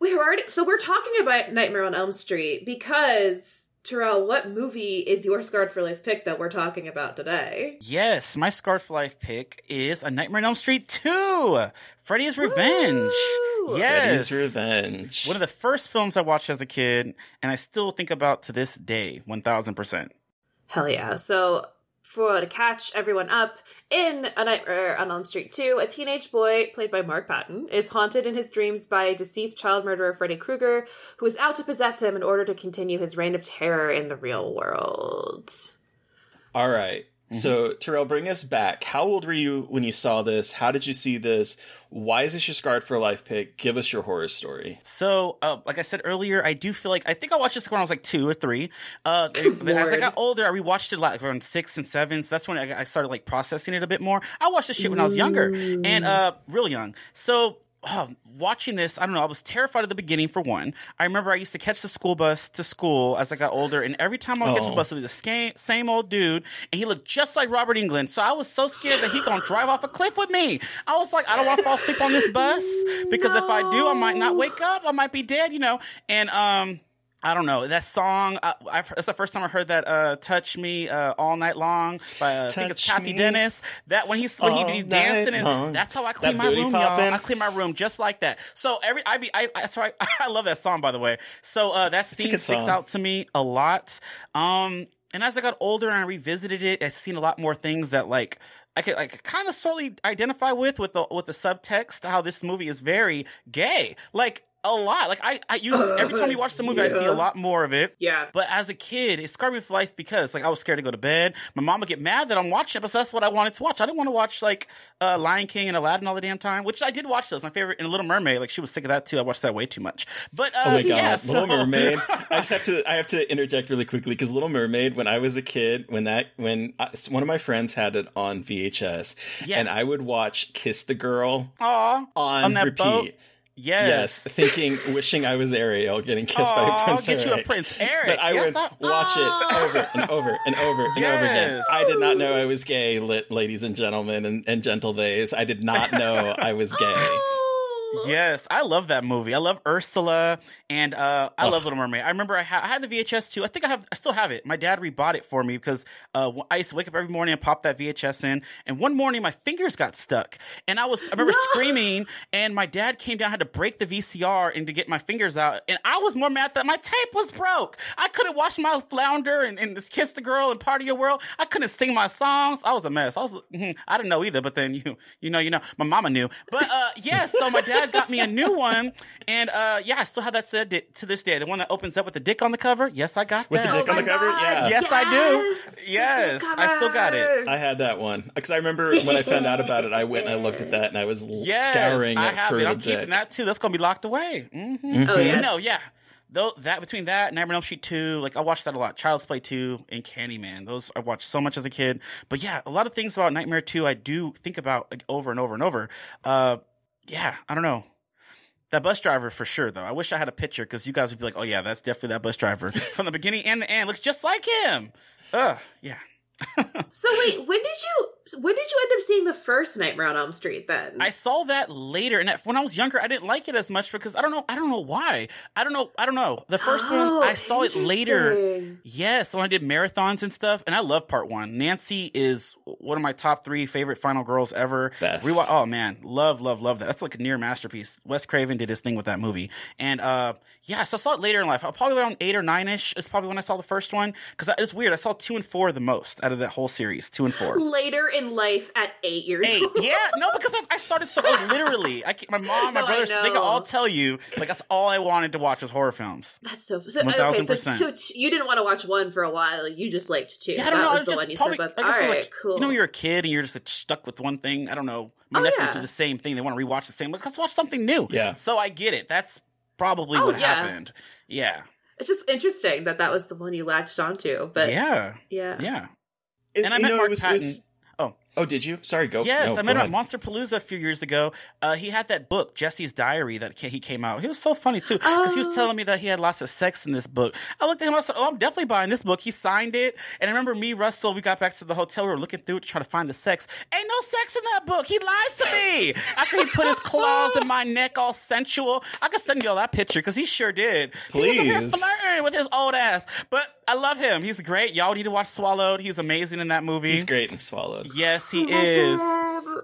we were already so we're talking about Nightmare on Elm Street because Terrell, what movie is your Scarred for Life pick that we're talking about today? Yes, my Scarred for Life pick is A Nightmare on Elm Street 2 Freddy's Revenge. Yes. Freddy's Revenge. One of the first films I watched as a kid, and I still think about to this day, 1000%. Hell yeah. So for to catch everyone up, in A Nightmare on Elm Street 2, a teenage boy, played by Mark Patton, is haunted in his dreams by deceased child murderer Freddy Krueger, who is out to possess him in order to continue his reign of terror in the real world. All right. So, Terrell, bring us back. How old were you when you saw this? How did you see this? Why is this your Scarred for Life pick? Give us your horror story. So, uh, like I said earlier, I do feel like I think I watched this when I was like two or three. Uh, as I got older, I rewatched it like around six and seven. So that's when I, I started like processing it a bit more. I watched this shit when I was younger and uh, real young. So oh, watching this, I don't know. I was terrified at the beginning for one. I remember I used to catch the school bus to school as I got older, and every time I would catch the Oh. bus, it would be the same, same old dude, and he looked just like Robert Englund. So I was so scared that he gonna drive off a cliff with me. I was like, I don't want to fall asleep on this bus because if I do, I might not wake up. I might be dead, you know. And um. I don't know that song. Uh, I've, that's the first time I heard that uh, "Touch Me" uh, all night long by uh, I think it's Cathy Dennis. That when he's when he, he's dancing, long. and that's how I clean That my room, y'all. I clean my room just like that. So every I be I, I sorry I love that song by the way. So uh, that scene sticks out to me a lot. Um, and as I got older and I revisited it, I've seen a lot more things that like. I could like kind of slowly identify with with the with the subtext how this movie is very gay like a lot like I I use every time you watch the movie I see a lot more of it Yeah. but as a kid, it scarred me for life because like I was scared to go to bed. My mom would get mad that I'm watching it, but that's what I wanted to watch. I didn't want to watch like uh, Lion King and Aladdin all the damn time, which I did watch those. My favorite and Little Mermaid, like she was sick of that too. I watched that way too much. But uh, Oh my god, yeah, Little Mermaid! I just have to I have to interject really quickly because Little Mermaid, when I was a kid, when that when I, one of my friends had it on VHS, Yeah. and I would watch Kiss the Girl Aw, on, on that repeat. boat. Yes, Yes. thinking, wishing I was Ariel getting kissed by Aw, Prince get you a Prince Eric. But I Yes, would I- watch it over and over and over and over again. I did not know I was gay, ladies and gentlemen and, and gentle days. I did not know I was gay. Oh. Yes, I love that movie. I love Ursula, and uh, I Ugh. love Little Mermaid. I remember I, ha- I had the VHS too. I think I have, I still have it. My dad rebought it for me because uh, I used to wake up every morning and pop that VHS in. And one morning my fingers got stuck, and I was I remember screaming, and my dad came down, had to break the VCR and to get my fingers out, and I was more mad that my tape was broke. I couldn't watch my flounder and, and kiss the girl and party your world. I couldn't sing my songs. I was a mess. I was mhm, I didn't know either, but then you you know you know my mama knew. But uh, yeah, so my dad got me a new one, and uh, yeah, I still have that to, to this day. The one that opens up with the dick on the cover. Yes, I got With the that. dick on the cover? Yeah. Yes, I do. Yes, I still got it. I had that one because I remember when I found out about it, I went and I looked at that and I was l- Yes, scouring I it have for it. the I'm keeping that too. That's gonna be locked away. hmm Oh, yes. No, yeah. Though that between that and Nightmare on Elm Street two, like I watched that a lot. Child's Play two and Candyman. Those I watched so much as a kid. But yeah, a lot of things about Nightmare two I do think about like over and over and over. Uh, yeah, I don't know. That bus driver for sure, though. I wish I had a picture because you guys would be like, "Oh yeah, that's definitely that bus driver from the beginning and the end. Looks just like him." Ugh, yeah. So wait, when did you when did you end up seeing the first Nightmare on Elm Street then? I saw that later, and when I was younger, I didn't like it as much because I don't know. I don't know why. I don't know. I don't know. The first Oh, one, I saw it later. Yes, when I did marathons and stuff, and I love part one. Nancy is one of my top three favorite final girls ever. Best. Rewa- oh man, love, love, love that. That's like a near masterpiece. Wes Craven did his thing with that movie, and uh, yeah, so I saw it later in life. Probably around eight or nine ish is probably when I saw the first one because it's weird. I saw two and four the most out of that whole series. Two and four. Later in life at eight years Eight. old. Yeah, no, because I, I started so like, literally. I, my mom, my No, brothers, they can all tell you like that's all I wanted to watch was horror films. That's so, so One okay. thousand So, so t- you didn't want to watch one for a while. You just liked two. Yeah, I don't that know. was I the just one you probably, said. But I all like, cool. you know, you're a kid and you're just like, stuck with one thing. I don't know. My Oh, nephews yeah. do the same thing. They want to rewatch the same. Like, let's watch something new. Yeah. So I get it. That's probably Oh, what yeah. happened. Yeah. it's just interesting that that was the one you latched onto. But yeah. yeah, Yeah. It- and I met know, it Mark was- Patton. was- oh. Oh, did you? Sorry, go. Yes, no, I met him at. Monsterpalooza a few years ago. Uh, he had that book, Jesse's Diary, that he came out. He was so funny too, because he was telling me that he had lots of sex in this book. I looked at him, I said, "Oh, I'm definitely buying this book." He signed it, and I remember me, Russell, we got back to the hotel. We were looking through it to try to find the sex. Ain't no sex in that book. He lied to me after he put his claws in my neck, all sensual. I could send you all that picture because he sure did. He was up here Please. flirting with his old ass, but I love him. He's great. Y'all need to watch Swallowed. He's amazing in that movie. He's great in swallowed. Yes, he is.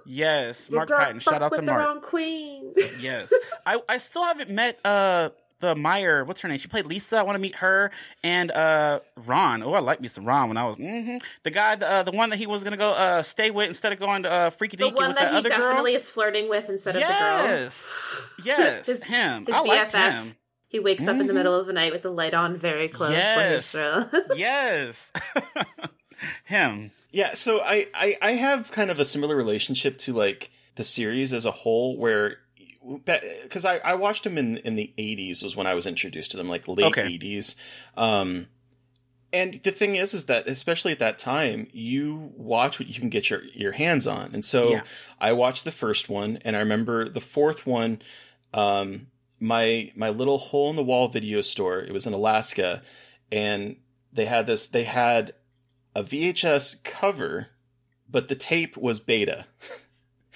Yes, Mark Patton. Shout out to the Mark. wrong queen. Yes, I I still haven't met uh the Meyer. What's her name? She played Lisa. I want to meet her and uh Ron. Oh, I like me some Ron when I was hmm the guy the uh, the one that he was gonna go uh stay with instead of going to uh Freaky the Deaky one with that that he definitely girl. is flirting with instead Yes, of the girl. yes, His- him. his I liked BFF. him. He wakes up in the Mhm. middle of the night with the light on very close. Yes. Yes. Him. Yeah, so I, I I have kind of a similar relationship to like the series as a whole, where because I, I watched them in in the '80s was when I was introduced to them, like late Okay. '80s. Um, and the thing is, is that especially at that time, you watch what you can get your your hands on, and so Yeah. I watched the first one, and I remember the fourth one. Um, my my little hole in the wall video store. It was in Alaska, and they had this. They had a VHS cover, but the tape was beta.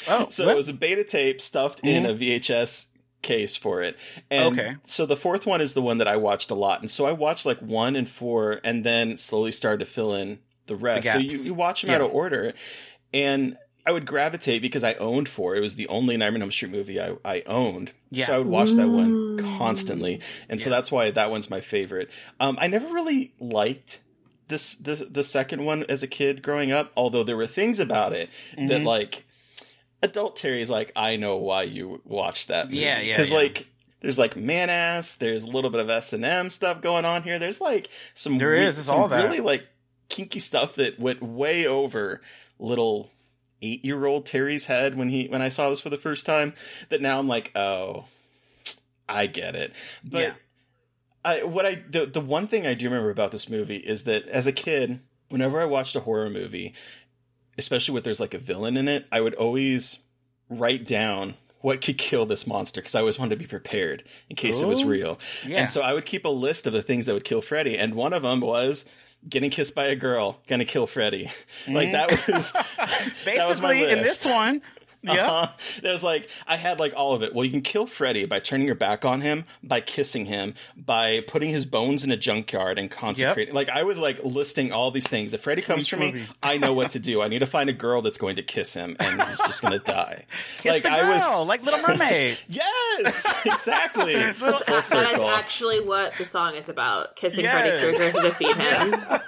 Oh, so what? it was a beta tape stuffed in a VHS case for it. And Okay. So the fourth one is the one that I watched a lot, and so I watched like one and four, and then slowly started to fill in the rest. so you, you watch them Yeah. out of order, and I would gravitate because I owned four. It was the only Nightmare on Elm Street movie I, I owned. Yeah. So I would watch that one constantly, and so that's why that one's my favorite. Um, I never really liked this this the second one as a kid growing up, although there were things about it that Mhm. like adult Terry's like, I know why you watched that. Movie. Yeah, yeah, Because yeah. like. There's like man ass. There's a little bit of S and M stuff going on here. There's like some There is, it's some all that. really like kinky stuff that went way over little eight year old Terry's head when he when I saw this for the first time. That now I'm like, oh, I get it. But Yeah. I, what I the the one thing I do remember about this movie is that as a kid, whenever I watched a horror movie, especially when there's like a villain in it, I would always write down what could kill this monster because I always wanted to be prepared in case it was real. Yeah. And so I would keep a list of the things that would kill Freddy, and one of them was getting kissed by a girl, gonna kill Freddy. like that was that was Basically, in this one, yeah. Uh-huh. That was like I had like all of it. Well, you can kill Freddy by turning your back on him, by kissing him, by putting his bones in a junkyard and consecrating. Like I was like listing all these things. If Freddy comes each for me. I know what to do. I need to find a girl that's going to kiss him, and he's just going to die. Kiss like the I was. girl, like Little Mermaid. Yes, exactly. That's, Full that is actually what the song is about. Kissing Yes. Freddy Krueger to defeat him.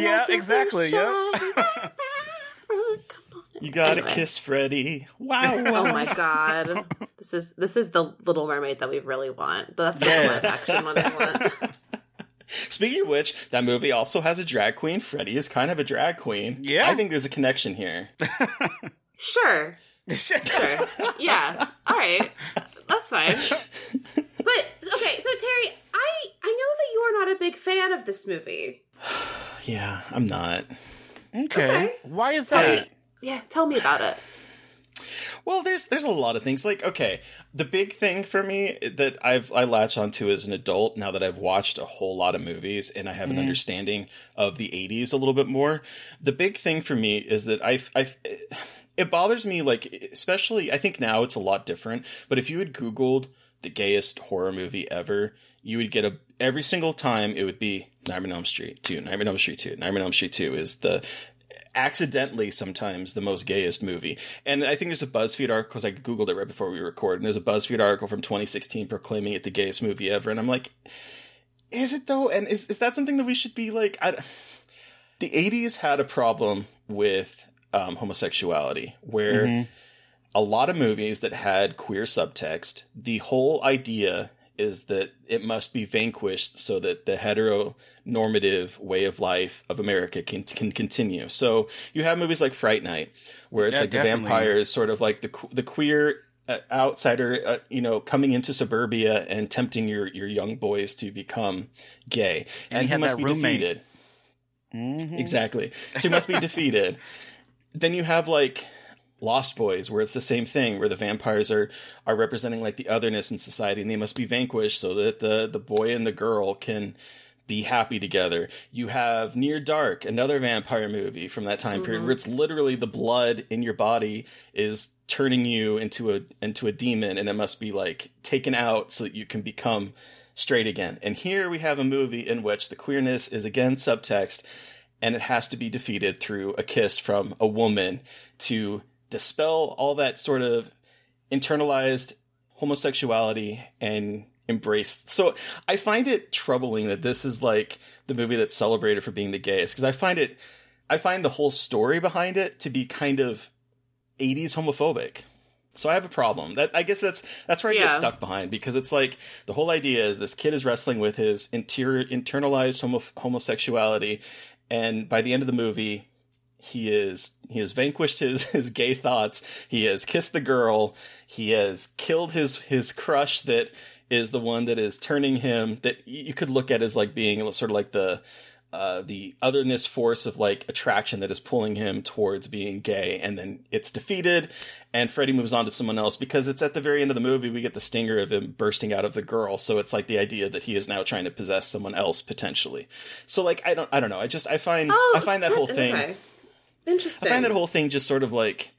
Yeah, exactly, sha- You gotta Anyway. kiss Freddy. Wow. Oh my god. This is this is the Little Mermaid that we really want. That's the Yes. live action one I want. Speaking of which, that movie also has a drag queen. Freddy is kind of a drag queen. Yeah. I think there's a connection here. Sure. Sure. Yeah. All right. That's fine. But okay, so Terry, I I know that you are not a big fan of this movie. Yeah, I'm not. Okay. Why is that? Yeah, tell me about it. Well, there's there's a lot of things. Like, okay, the big thing for me that I've I latch onto as an adult now that I've watched a whole lot of movies and I have an Mhm. understanding of the '80s a little bit more. The big thing for me is that I I it bothers me like especially I think now it's a lot different. But if you had Googled the gayest horror movie ever, you would get a every single time it would be Nightmare on Elm Street two, Nightmare on Elm Street two, Nightmare on Elm Street two is the accidentally sometimes the most gayest movie. And I think there's a BuzzFeed article because I googled it right before we record, and there's a BuzzFeed article from 2016 proclaiming it the gayest movie ever. And I'm like, is it though? And is is that something that we should be like? I, the 80s had a problem with um, homosexuality where Mhm. a lot of movies that had queer subtext, the whole idea is that it must be vanquished so that the heteronormative way of life of America can can continue. So you have movies like Fright Night, where it's Yeah, like definitely. the vampire is sort of like the the queer uh, outsider, uh, you know, coming into suburbia and tempting your your young boys to become gay, And and, he he must be roommate. defeated. Mhm. Exactly. He must be defeated. Then you have like Lost Boys, where it's the same thing, where the vampires are are representing like the otherness in society, and they must be vanquished so that the the boy and the girl can be happy together. You have Near Dark, another vampire movie from that time period, Mhm. where it's literally the blood in your body is turning you into a into a demon, and it must be like taken out so that you can become straight again. And here we have a movie in which the queerness is again subtext, and it has to be defeated through a kiss from a woman to dispel all that sort of internalized homosexuality and embrace. So I find it troubling that this is like the movie that's celebrated for being the gayest because I find it, I find the whole story behind it to be kind of 80s homophobic. So I have a problem. That I guess that's that's where I Yeah. get stuck behind because it's like the whole idea is this kid is wrestling with his interior internalized homo- homosexuality, and by the end of the movie, he is he has vanquished his his gay thoughts. He has kissed the girl. He has killed his his crush that is the one that is turning him that you could look at as like being sort of like the uh, the otherness force of like attraction that is pulling him towards being gay, and then it's defeated, and Freddy moves on to someone else because it's at the very end of the movie we get the stinger of him bursting out of the girl, so it's like the idea that he is now trying to possess someone else potentially. So like I don't I don't know I just I find Oh, I find that whole thing okay. Interesting. I find that whole thing just sort of like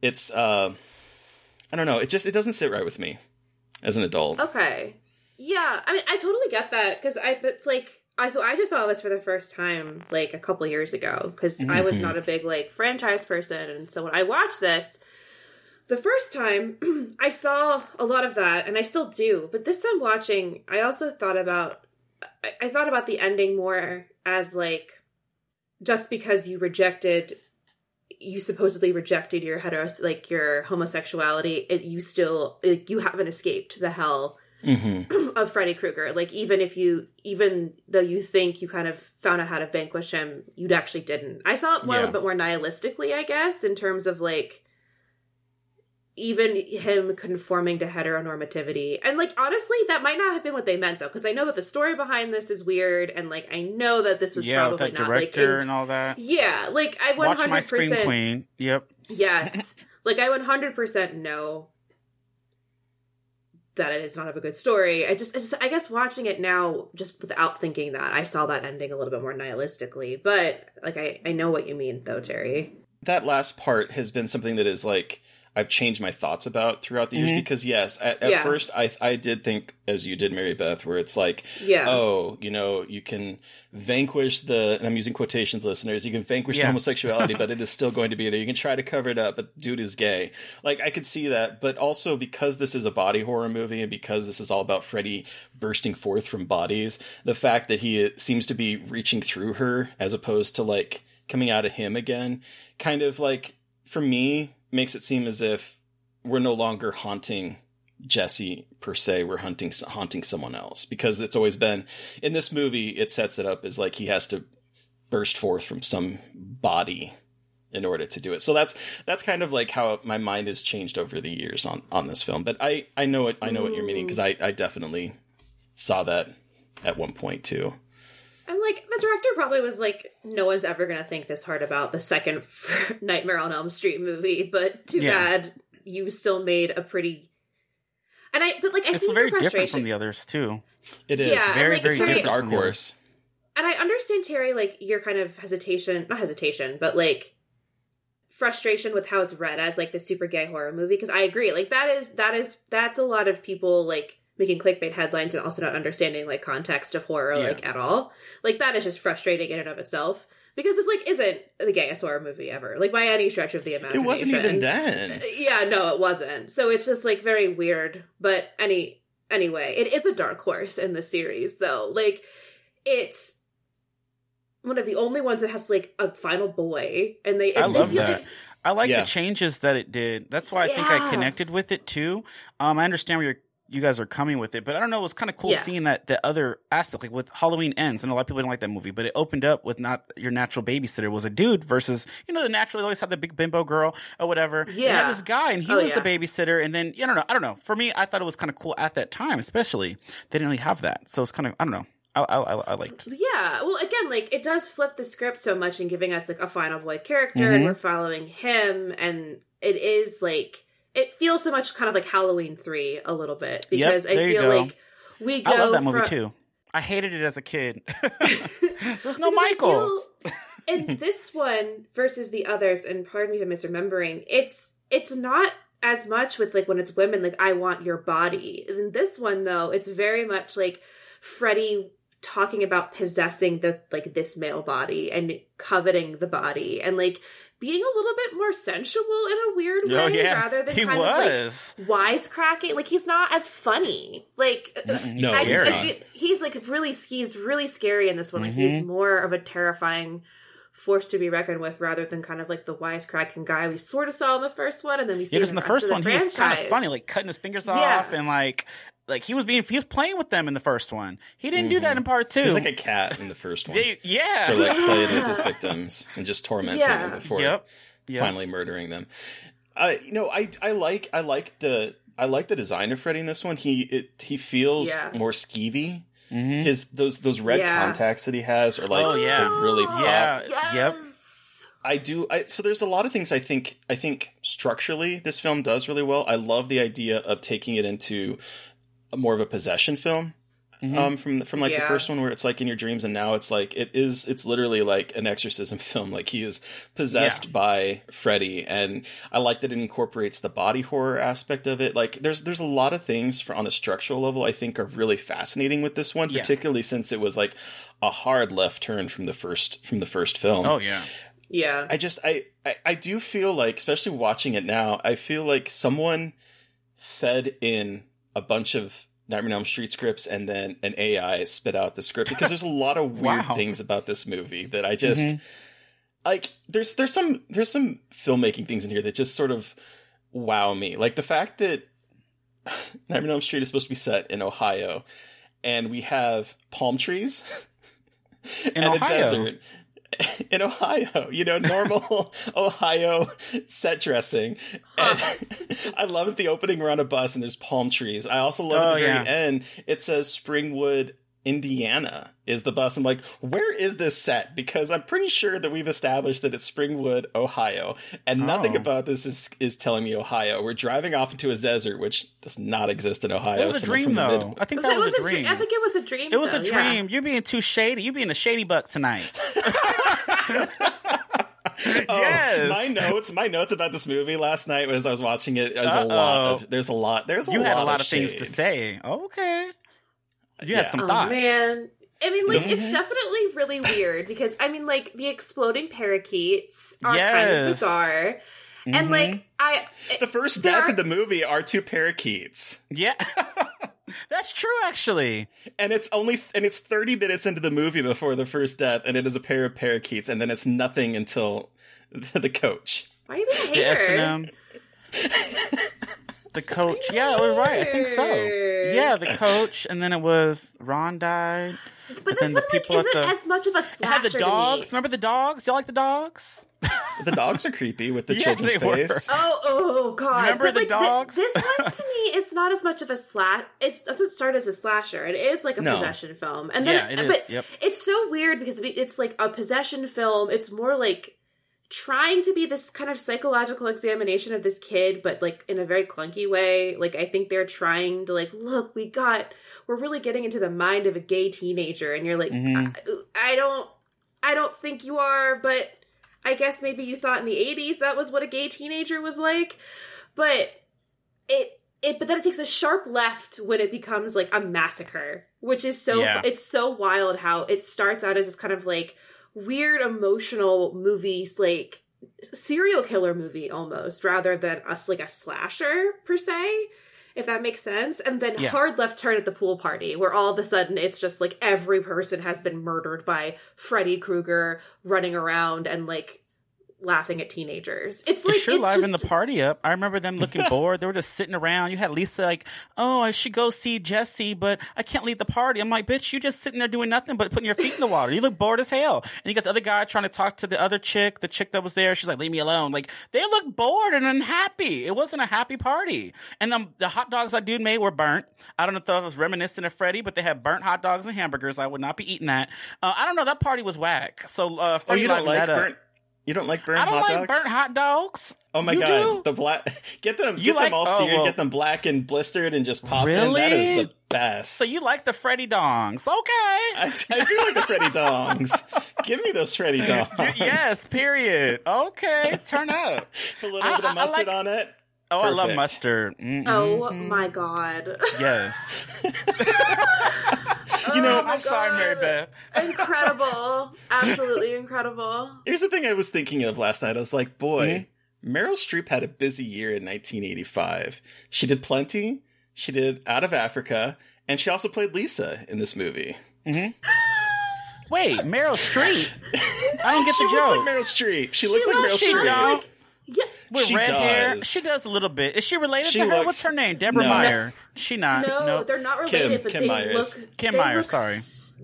it's uh I don't know it just it doesn't sit right with me as an adult. Okay. Yeah, I mean, I totally get that because I. It's like I so I just saw this for the first time like a couple years ago because I was not a big like franchise person, and so when I watched this the first time, I saw a lot of that, and I still do. But this time watching, I also thought about I, I thought about the ending more as like just because you rejected you supposedly rejected your heteros like your homosexuality it, you still like, you haven't escaped the hell Mm-hmm. of Freddy Krueger. Like even if you even though you think you kind of found out how to vanquish him, you actually didn't. I saw it more a little bit more nihilistically, I guess, in terms of like even him conforming to heteronormativity. And like honestly, that might not have been what they meant though, because I know that the story behind this is weird and like I know that this was yeah, with probably that not director like and all that. Yeah, like I one Watch my one hundred percent Queen. Yep. Yes. like I 100% know that it is not of a good story. I just, I just I guess watching it now just without thinking that I saw that ending a little bit more nihilistically. But like I I know what you mean though, Terry. that last part has been something that is like I've changed my thoughts about throughout the years Mhm. because yes, at, at Yeah. first I I did think as you did, Mary Beth, where it's like, Yeah. oh, you know, you can vanquish the, and I'm using quotations, listeners, you can vanquish the Yeah. homosexuality, but it is still going to be there. You can try to cover it up, but dude is gay. Like I could see that, but also because this is a body horror movie and because this is all about Freddy bursting forth from bodies, the fact that he seems to be reaching through her as opposed to like coming out of him again, kind of like for me makes it seem as if we're no longer haunting Jesse per se. We're hunting haunting someone else because it's always been in this movie. It sets it up as like he has to burst forth from some body in order to do it. So that's that's kind of like how my mind has changed over the years on on this film. But I I know it I know what you're meaning because I I definitely saw that at one point too. And like the director probably was like, no one's ever gonna think this hard about the second Nightmare on Elm Street movie, but too Yeah. bad you still made a pretty. And I, but like, I it's see very your different frustration. from the others too. It is Yeah, and, very like, very Terry- dark from the others. horse. and I understand Terry, like your kind of hesitation, not hesitation, but like frustration with how it's read as like the super gay horror movie. Because I agree, like that is that is that's a lot of people like making clickbait headlines and also not understanding like context of horror Yeah. like at all. Like that is just frustrating in and of itself. Because this like isn't the gayest horror movie ever, like by any stretch of the imagination. It wasn't even then. Yeah, no, it wasn't. So it's just like very weird. But any anyway, it is a dark horse in the series, though. Like it's one of the only ones that has like a final boy, and they. I it's- love it feel- that. it's- I like Yeah. the changes that it did. That's why I think I connected with it too. Um, I understand where you're, you guys are coming with it, but I don't know. It was kind of cool Yeah. seeing that the other aspect, like with Halloween Ends, and a lot of people didn't like that movie, but it opened up with not your natural babysitter was a dude versus you know the natural always had the big bimbo girl or whatever. You Yeah. had this guy, and he Oh, was yeah. the babysitter, and then I don't know. I don't know. For me, I thought it was kind of cool at that time, especially they didn't really have that, so it's kind of I don't know. I I, I, liked. Yeah, well, again, like it does flip the script so much and giving us like a final boy character, Mhm. and we're following him, and it is like it feels so much kind of like Halloween three a little bit because I there you feel like we go. I love that movie from- too. I hated it as a kid. There's no Michael. in this one versus the others, and pardon me if I'm misremembering, it's it's not as much with like when it's women, like I want your body. In this one though, it's very much like Freddy talking about possessing the like this male body and coveting the body and like being a little bit more sensual in a weird oh, way Oh, yeah. rather than He kind was. of like wisecracking. Like he's not as funny. Like he's No, I just. I he's like really he's really scary in this one. Like he's mm-hmm. more of a terrifying force to be reckoned with rather than kind of like the wisecracking guy we sort of saw in the first one and then we see Yeah, in the rest first one he was kind of funny, like cutting his fingers Yeah. off and like like he was being he was playing with them in the first one. He didn't do that in part two. He was like a cat in the first one. They- yeah. So like played with his victims and just tormented Yeah. them before Yep. Yep. finally murdering them. Uh, you know, I I like I like the I like the design of Freddy in this one. He it he feels Yeah. more skeevy. Mhm. His those those red Yeah. contacts that he has are like Oh, yeah. really pop. Yeah. Yes. Yep. I do. I, so there's a lot of things I think. I think structurally, this film does really well. I love the idea of taking it into a more of a possession film. Mhm. Um, from from like the first one where it's like in your dreams, and now it's like it is. It's literally like an exorcism film. Like he is possessed Yeah. by Freddy, and I like that it incorporates the body horror aspect of it. Like there's there's a lot of things for, on a structural level I think are really fascinating with this one, Yeah. particularly since it was like a hard left turn from the first from the first film. Oh yeah. Yeah. I just I, I I do feel like, especially watching it now, I feel like someone fed in a bunch of Nightmare on Elm Street scripts and then an AI spit out the script because there's a lot of weird Wow. things about this movie that I just Mhm. like. There's there's some there's some filmmaking things in here that just sort of wow me, like the fact that Nightmare on Elm Street is supposed to be set in Ohio, and we have palm trees In and Ohio. a desert in Ohio. You know, normal Ohio set dressing. And I love at the opening we're on a bus and there's palm trees. I also love at Oh, the very yeah. end it says Springwood. Indiana is the bus. I'm like, where is this set? Because I'm pretty sure that we've established that it's Springwood, Ohio, and nothing Oh. about this is is telling me Ohio. We're driving off into a desert, which does not exist in Ohio. It was a dream though. mid- I think Was that it, was, was a a dream. dream? I think it was a dream. it was a though, yeah. dream. You're being too shady. You're being a shady buck tonight. Oh, Yes. my notes, my notes about this movie last night was I was watching it. There's a lot of there's a lot there's a you lot had a lot of, things to say. Okay. You Yeah. had some Oh thoughts. man. I mean, like, it's Mhm. definitely really weird because, I mean, like, the exploding parakeets are kind of bizarre. And, Mhm. like, I. The first death are- in the movie are two parakeets, Yeah. That's true actually. and it's only and it's 30 minutes into the movie before the first death, and it is a pair of parakeets, and then it's nothing until the coach. Why are you being a The hater? S&M. The coach. Yeah, we're right. I think so. Yeah, the coach, and then it was Ron died. But then this the one, like, isn't the- as much of a slasher had the to dogs. me. Remember the dogs? Y'all like the dogs? The dogs are creepy with the Yeah, children's they were. face. Oh, oh, oh, God. Remember but, the like, thi- dogs? this one, to me, is not as much of a slash. It doesn't start as a slasher. It is like a No. possession film. And then, Yeah, it is. But Yep. it's so weird because it's like a possession film. It's more like trying to be this kind of psychological examination of this kid, but like in a very clunky way. Like I think they're trying to like, look, we got, we're really getting into the mind of a gay teenager, and you're like, Mm-hmm. I, I don't, I don't think you are, but I guess maybe you thought in the '80s that was what a gay teenager was like, but it. It, but then it takes a sharp left when it becomes like a massacre, which is so Yeah. it's so wild how it starts out as this kind of like weird emotional movies like serial killer movie almost rather than us like a slasher per se if that makes sense and then Yeah. hard left turn at the pool party where all of a sudden it's just like every person has been murdered by freddy krueger running around and like laughing at teenagers it's like It's sure it's liven the party up. I remember them looking bored. They were just sitting around. You had Lisa like, "Oh, I should go see Jesse, but I can't leave the party." I'm like, "Bitch, you just sitting there doing nothing but putting your feet in the water. You look bored as hell." And you got the other guy trying to talk to the other chick, the chick that was there. She's like, "Leave me alone." Like they look bored and unhappy. It wasn't a happy party. And the, the hot dogs that dude made were burnt. I don't know if that was reminiscent of Freddy, but they had burnt hot dogs and hamburgers. I would not be eating that. Uh, I don't know. That party was whack. So uh, Oh, you don't like that up. You don't like burnt I don't hot like dogs? burnt hot dogs. Oh my You god, do? the black get them You get like- them all oh, seared, well. get them black and blistered and just pop them. That is the best. So you like the Freddy dongs? Okay. I, I do like the Freddy dongs. Give me those Freddy dongs. yes. Period. Okay. Turn up. a little I- bit I- I of mustard like- on it. Oh, I love mustard. Mm-mm. oh my god Yes. You know, Oh I'm sorry, Mary God. Beth. incredible absolutely incredible Here's the thing I was thinking of last night. I was like, boy, Mm-hmm. Meryl Streep had a busy year in 1985. She did plenty. She did Out of Africa, and she also played Lisa in this movie. Wait, Meryl Streep. I don't get she the looks joke. like Meryl Streep. She, looks like Meryl Streep. like- yeah With she red hair, she does a little bit. Is she related She to her? looks- What's her name? Deborah No. Meyer. She not. no Nope. they're not Kim- related but Kim they Myers. look Kim they Myers, look sorry.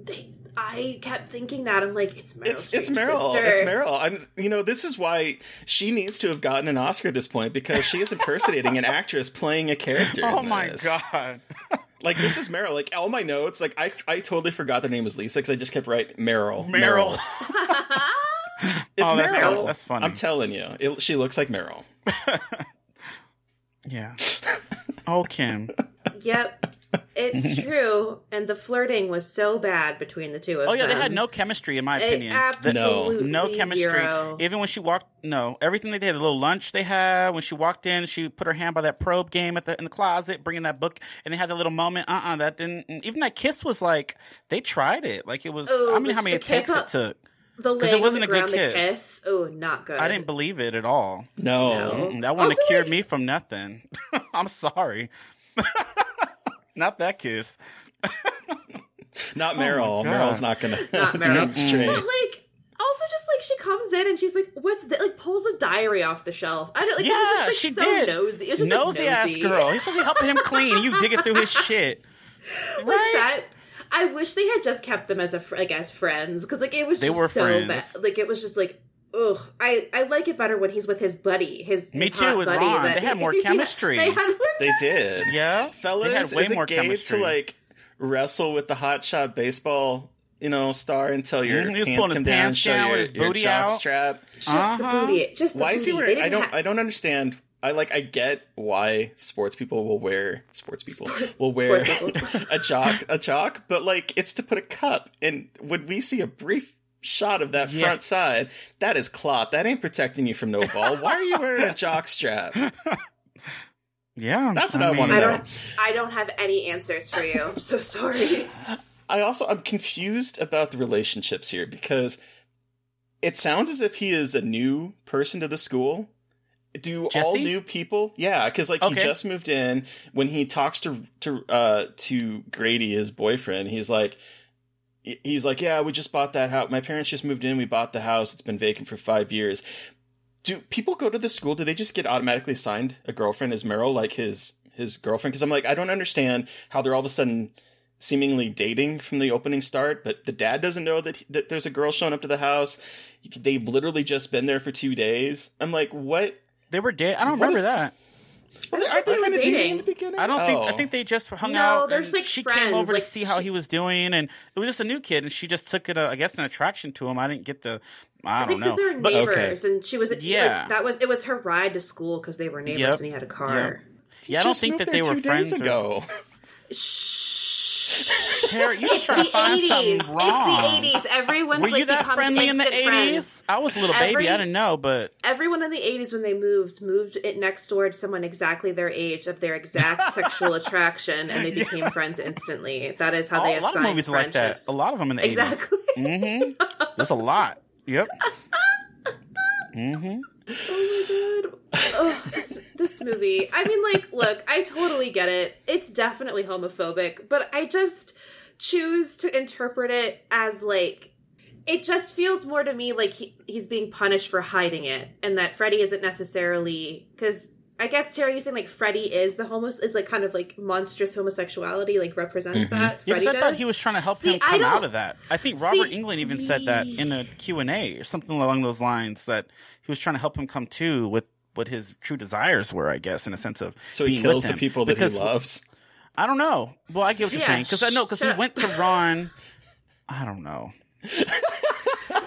they, i kept thinking that i'm like it's Meryl It's it's Meryl. sister. It's Meryl. I'm you know this is why she needs to have gotten an Oscar at this point because she is impersonating an actress playing a character. Oh my this. god. Like this is Meryl. Like all my notes, like I I totally forgot their name was Lisa because I just kept writing Meryl. Meryl. It's Oh, that's- Meryl. that's funny. I'm telling you, it, she looks like Meryl. Yeah. Oh, Kim. yep it's true and the flirting was so bad between the two of them. Oh yeah, they had no chemistry in my It opinion. The- absolutely no chemistry. zero. Even when she walked, no, everything they did. A little lunch they had when she walked in. She put her hand by that probe game at the in the closet, bringing that book, and they had that little moment. Uh, uh that didn't. Even that kiss was like they tried it. Like it was. Oh, I mean, how many the kiss attempts it took. The 'Cause it wasn't a good kiss. kiss oh not good I didn't believe it at all. No, Mm-mm, that oh, wouldn't Also, have cured like- me from nothing. I'm sorry. Not that kiss. not oh Meryl. God. Meryl's not gonna Not do Meryl. it straight. But like, also just like she comes in and she's like, "What's that?" Like pulls a diary off the shelf. I don't like. it was yeah, just, like, she so did. Nosy. It was just nosy, like, ass girl. He's supposed to be helping him clean. You digging through his shit. like that. I wish they had just kept them as a fr- like as friends because like it was They just were so friends. bad. Like it was just like. Ugh, I, I like it better when he's with his buddy, his, Me his too, hot with buddy. Ron. that- They had more Yeah, chemistry. they had more They did. Yeah, Fellas, they had way is it more gay chemistry. to like wrestle with the hotshot baseball, you know, star until your Mhm, he was pants pulling his come down, pants show down your, his your booty jock out. strap. Just Uh-huh. the booty, just the Why booty. is he wearing? I don't. ha- I don't understand. I like. I get why sports people will wear sports people will wear Sports a jock a jock, but like it's to put a cup. And when we see a brief shot of that Yeah. front side, that is clot. That ain't protecting you from no ball. Why are you wearing a jock strap? yeah, That's what I wanna know. don't. I don't have any answers for you. I'm so sorry. I also I'm confused about the relationships here because it sounds as if he is a new person to the school. Do all new people? Yeah, because like he just moved in. When he talks to to uh to Grady, his boyfriend, he's like, he's like, yeah, we just bought that house. My parents just moved in. We bought the house. It's been vacant for five years. Do people go to the school? Do they just get automatically signed a girlfriend as Meryl, like his his girlfriend? Because I'm like, I don't understand how they're all of a sudden seemingly dating from the opening start, but the dad doesn't know that that there's a girl showing up to the house. They've literally just been there for two days. I'm like, what? They were dead. I don't What remember is- that. Well, aren't they kind of dating in the beginning? I don't think. I Oh. think they just hung No, out. No, there's like, she friends, came over like, to see how he was doing, and it was just a new kid, and she just took it. A, I guess an attraction to him. I didn't get the. I, I, don't think know. because they're But- neighbors, and she was Yeah. like, that was it was her ride to school because they were neighbors Yep. and he had a car. Yeah, I don't think that they were two days friends. or- ago. Terry, you It's just trying to find 80s. something wrong. It's the 80s. Everyone's Were like you that friendly in the instant friends. I was a little Every- baby. I didn't know, but Everyone in the 80s when they moved moved it next door to someone exactly their age of their exact sexual attraction and they became friends instantly. That is how Oh, they a lot of assign movies like that. A lot of them in the Exactly. 80s. Mm-hmm. There's a lot. Yep. Mm-hmm. Oh my god. Oh, this this movie. I mean, like, look, I totally get it. It's definitely homophobic, but I just choose to interpret it as like it just feels more to me like he, he's being punished for hiding it, and that Freddy isn't necessarily because I guess Terry, you saying like Freddy is the homo is like kind of like monstrous homosexuality, like represents mm-hmm. that. Yeah, Freddy I thought does. he was trying to help See, him come out of that. I think Robert See, Englund even said that in a Q&A or something along those lines that he was trying to help him come to with what his true desires were, I guess, in a sense of So he kills with the people that Because- he loves. I don't know. Well, I get what you're Yeah, saying because I know because he went to Ron. I don't know.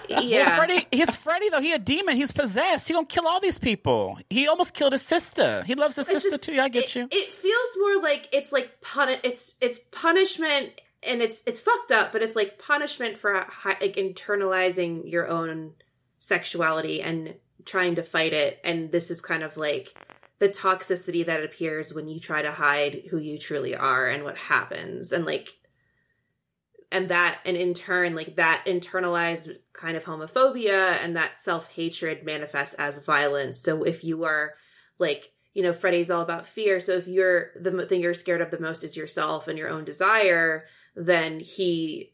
yeah. Well, Freddy, he's Freddy though. He a demon. He's possessed. He gonna kill all these people. He almost killed his sister. He loves his It's sister just- too. I get it, you. It feels more like it's like puni- It's it's punishment, and it's it's fucked up, but it's like punishment for like internalizing your own sexuality and trying to fight it. And this is kind of like the toxicity that appears when you try to hide who you truly are and what happens, and like and that and in turn like that internalized kind of homophobia and that self-hatred manifests as violence. So if you are like you know freddy's all about fear. So if you're the thing you're scared of the most is yourself and your own desire then he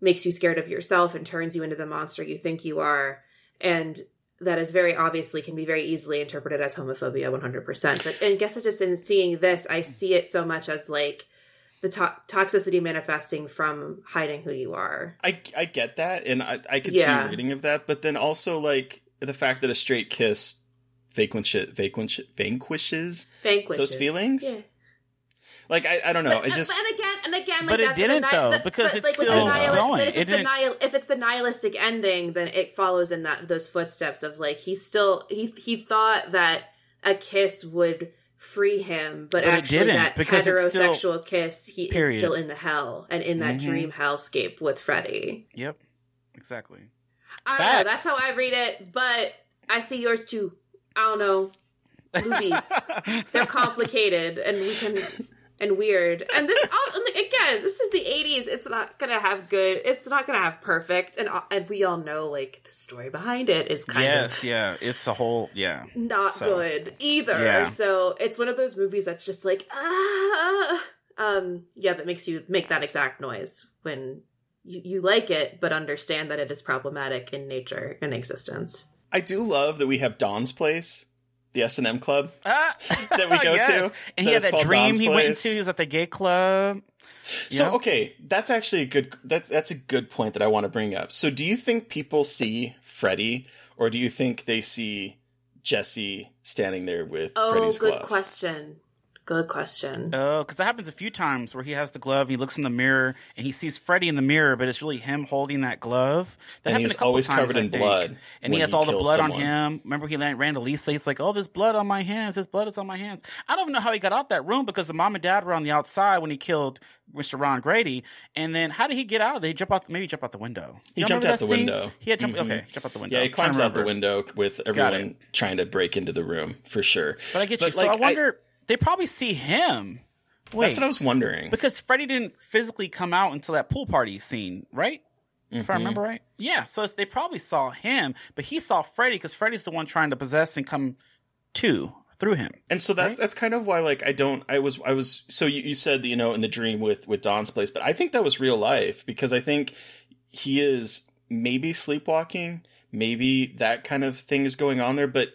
makes you scared of yourself and turns you into the monster you think you are. And that is very obviously can be very easily interpreted as homophobia 100% but i guess it just in seeing this i see it so much as like the to- toxicity manifesting from hiding who you are I I get that, and I I could Yeah. see reading of that, but then also like the fact that a straight kiss vanquishes vanquishes vanquishes vanquishes those feelings. Yeah. Like I, I don't know. But, I just and again, and again, like But it that's the didn't, ni- though, the- because but, it's like, still the nihil- going. But if It it's, the nihil- if it's the nihilistic ending, then it follows in that those footsteps of like he still he he thought that a kiss would free him, but, But it actually didn't, that because it's still- heterosexual kiss he is still in the hell and in that Mhm. dream hellscape with Freddy. Yep. Exactly. I don't know. That's how I read it, but I see yours too. I don't know. Movies, they're complicated and we can and weird. And this and like, again, this is the '80s. It's not gonna have good. It's not gonna have perfect. And uh, and we all know like the story behind it is kind of. yes. of Yeah. It's a whole. Yeah. not So, good either. Yeah. So it's one of those movies that's just like ah, um, yeah, that makes you make that exact noise when you, you like it, but understand that it is problematic in nature and existence. I do love that we have Dawn's Place, the S and M club Ah, that we go yes. to, And he had it's that dream Dawn's he went Place. into. He was at the gay club. So Yeah. okay, that's actually a good that's that's a good point that I want to bring up. So do you think people see Freddy or do you think they see Jesse standing there with Oh, Freddy's good glove? question. Good question. Oh, because that happens a few times where he has the glove, he looks in the mirror, and he sees Freddy in the mirror, but it's really him holding that glove. That And he's a couple always times, covered I in think. blood and he has he all the kills blood on him. Remember, he ran to Lisa. He's like, "Oh, there's blood on my hands. There's blood is on my hands." I don't even know how he got out that room because the mom and dad were on the outside when he killed Mr. Ron Grady. And then how did he get out? Did he jump out? Maybe jump out the window. He Y'all jumped out the scene? window. He had jump. Mhm. Okay, jump out the window. Yeah, he I'm trying to climbs out the window with everyone trying to break into the room for sure. But I get you. But, so I like, wonder. They probably see him. Wait, That's what I was wondering. Because Freddy didn't physically come out until that pool party scene, right? If I Mhm. remember right. Yeah, so it's, they probably saw him, but he saw Freddy because Freddy's the one trying to possess and come to through him. And so that that's kind of why like I don't I was I was so you, you said you know in the dream with with Don's place, but I think that was real life because I think he is maybe sleepwalking, maybe that kind of thing is going on there, but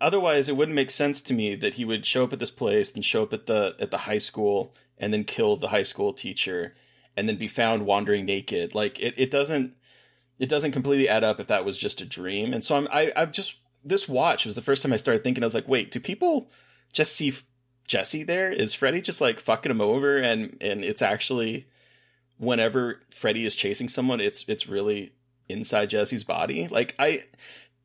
otherwise it wouldn't make sense to me that he would show up at this place and show up at the at the high school and then kill the high school teacher and then be found wandering naked. Like it, it doesn't it doesn't completely add up if that was just a dream. And so I'm I I'm just this watch was the first time I started thinking I was like, wait, do people just see Jesse there? Is Freddy just like fucking him over and and it's actually whenever Freddy is chasing someone, it's it's really inside Jesse's body? Like I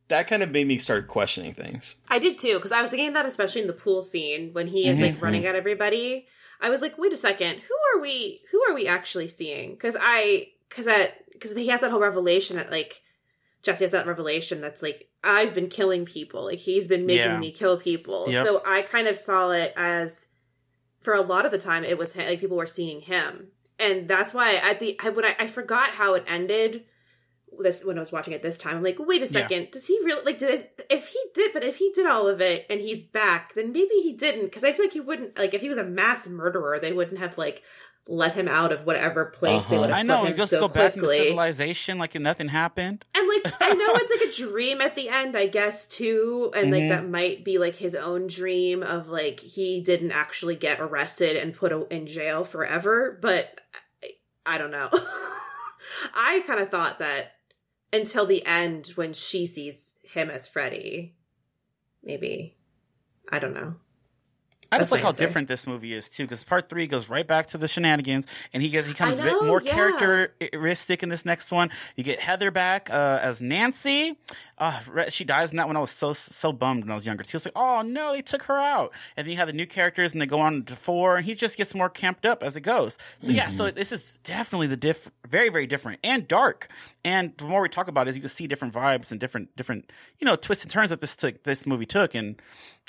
that kind of made me start questioning things. I did too, because I was thinking that especially in the pool scene when he is like Mhm. running at everybody. I was like, wait a second, who are we? Who are we actually seeing? Because I, because that, because he has that whole revelation that like Jesse has that revelation that's like I've been killing people, like he's been making Yeah. me kill people. Yep. So I kind of saw it as for a lot of the time it was like people were seeing him, and that's why at the I when I, I forgot how it ended this when I was watching it this time. I'm like, wait a Yeah. second, does he really like? Did if he did, but if he did all of it and he's back, then maybe he didn't. Because I feel like he wouldn't like if he was a mass murderer, they wouldn't have like let him out of whatever place they would have Uh-huh. I know. put He him goes so to go back into quickly. civilization like nothing happened. And like I know it's like a dream at the end, I guess too, and like Mhm. that might be like his own dream of like he didn't actually get arrested and put a- in jail forever. But I, I don't know. I kind of thought that until the end when she sees him as Freddy, maybe I don't know. I That's just like how answer. different this movie is too, because part three goes right back to the shenanigans, and he gets he becomes I a bit more yeah. characteristic in this next one. You get Heather back uh, as Nancy. Uh, she dies in that one. I was so so bummed when I was younger too. I was like, oh no, they took her out. And then you have the new characters, and they go on to four, and he just gets more camped up as it goes. So yeah, so this is definitely the diff, very very different and dark. And the more we talk about it, you can see different vibes and different different you know twists and turns that this took this movie took, and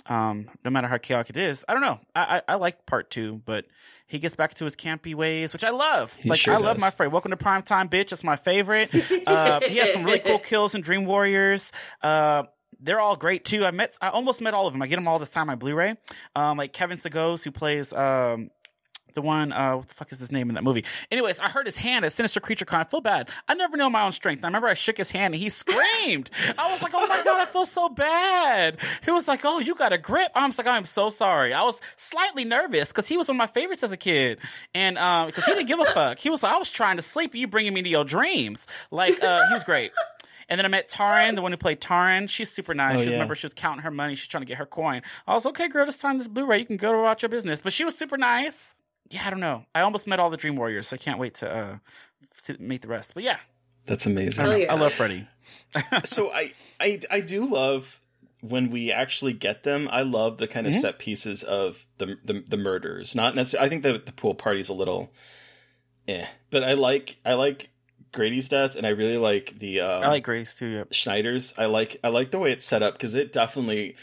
um, no matter how chaotic it is, I don't know. I, I I like part two, but he gets back to his campy ways, which I love. He like sure I love does. my Freddy. Welcome to Prime Time, bitch. That's my favorite. Uh, he has some really cool kills in Dream Warriors. Uh, they're all great too. I met, I almost met all of them. I get them all the time on Blu-ray. Um, like Kevin Sagoes, who plays um, the one, uh, what the fuck is his name in that movie? Anyways, I heard his hand at Sinister Creature Con. I feel bad. I never know my own strength. I remember I shook his hand and he screamed. I was like, oh my God, I feel so bad. He was like, oh, you got a grip. I was like, I'm so sorry. I was slightly nervous because he was one of my favorites as a kid. And, um, because he didn't give a fuck. He was like, I was trying to sleep. You bringing me to your dreams. Like, uh, he was great. And then I met Taryn, the one who played Taryn. She's super nice. Oh, she yeah. remember she was counting her money. She's trying to get her coin. I was okay, girl. Just sign this Blu-ray. You can go about your business. But she was super nice. Yeah, I don't know. I almost met all the Dream Warriors. So I can't wait to uh to meet the rest. But yeah, That's amazing. don't yeah. I love Freddy. so I, I I do love when we actually get them. I love the kind of Mhm. set pieces of the the, the murders. Not necessarily. I think the the pool party's a little, eh. But I like I like Grady's death, and I really like the. Um, I like Grace too. Yep. Schneider's. I like I like the way it's set up because it definitely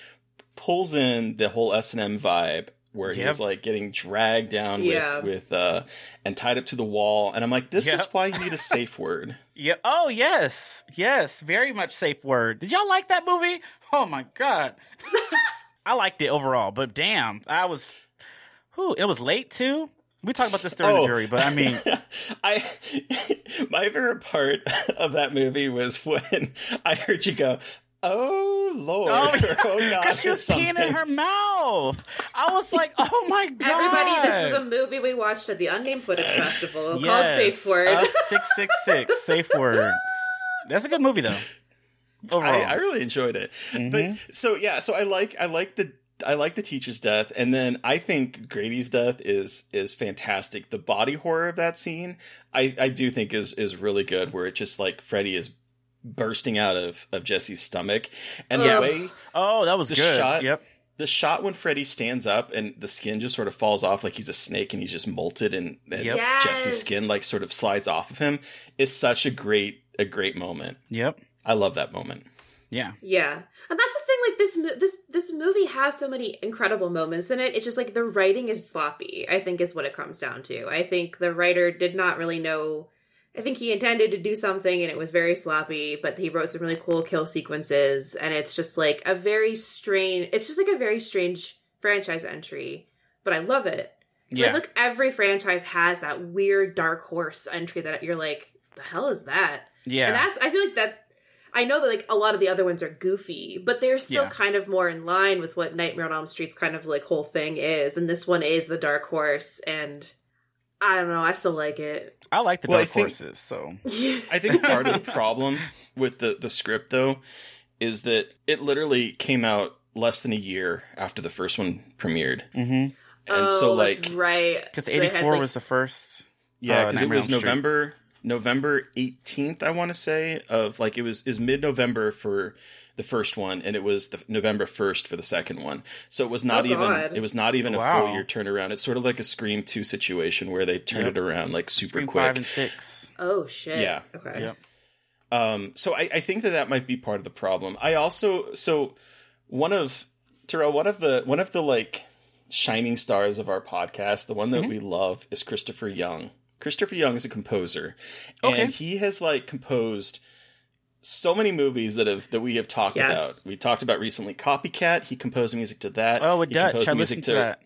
pulls in the whole S and M vibe where Yep. he's like getting dragged down Yeah. with with uh and tied up to the wall, and I'm like, this is why you need a safe word. Yeah. Oh yes, yes. Very much safe word. Did y'all like that movie? Oh my god. I liked it overall, but damn, I was. Whew, it was late too. We talked about this during Oh. the jury, but I mean, I my favorite part of that movie was when I heard you go, "Oh Lord, oh, oh, God," because she or was peeing in her mouth. I was like, oh my god, Everybody, this is a movie we watched at the Unnamed Footage Festival called Safe Word. Up six six six. Safe word. That's a good movie though. Overall, I, I really enjoyed it. Mhm. But so yeah, so I like I like the I like the teacher's death, and then I think Grady's death is is fantastic. The body horror of that scene, I I do think is is really good. Where it just like Freddy is bursting out of of Jesse's stomach, and Yeah. the way oh, that was the good. shot Yep. the shot when Freddy stands up and the skin just sort of falls off like he's a snake and he's just molted and, and Yep. Jesse's Yes. skin like sort of slides off of him is such a great a great moment. Yep. I love that moment. Yeah. Yeah, and that's the thing. Like this, mo- this this movie has so many incredible moments in it. It's just like the writing is sloppy. I think is what it comes down to. I think the writer did not really know. I think he intended to do something and it was very sloppy, but he wrote some really cool kill sequences, and it's just like a very strange. It's just like a very strange franchise entry, but I love it. Yeah. Like every franchise has that weird dark horse entry that you're like, the hell is that? Yeah. And that's I feel like that I know that like a lot of the other ones are goofy, but they're still Yeah. kind of more in line with what Nightmare on Elm Street's kind of like whole thing is, and this one is the dark horse, and I don't know, I still like it. I like the Well, dark think- horses. So I think part of the problem with the the script though is that it literally came out less than a year after the first one premiered. Mm-hmm. And oh, so like that's right Because 84 like- was the first. Yeah, uh, because it was on Elm Street. November November eighteenth. I want to say of like it was is mid November for the first one, and it was the November first for the second one. So it was not Oh, even God. it was not even a Wow. full year turnaround. It's sort of like a Scream two situation where they turn Yep. it around like super Scream quick. five and six. oh shit Yeah. okay Yep. Um, so I, I think that that might be part of the problem. I also so one of Terrell, one of the one of the like shining stars of our podcast, the one that Mm-hmm. we love is Christopher Young. Christopher Young is a composer, Okay. and he has like composed so many movies that have that we have talked Yes. about. We talked about recently Copycat. He composed music to that. Oh, with He Dutch. composed I music listened to that.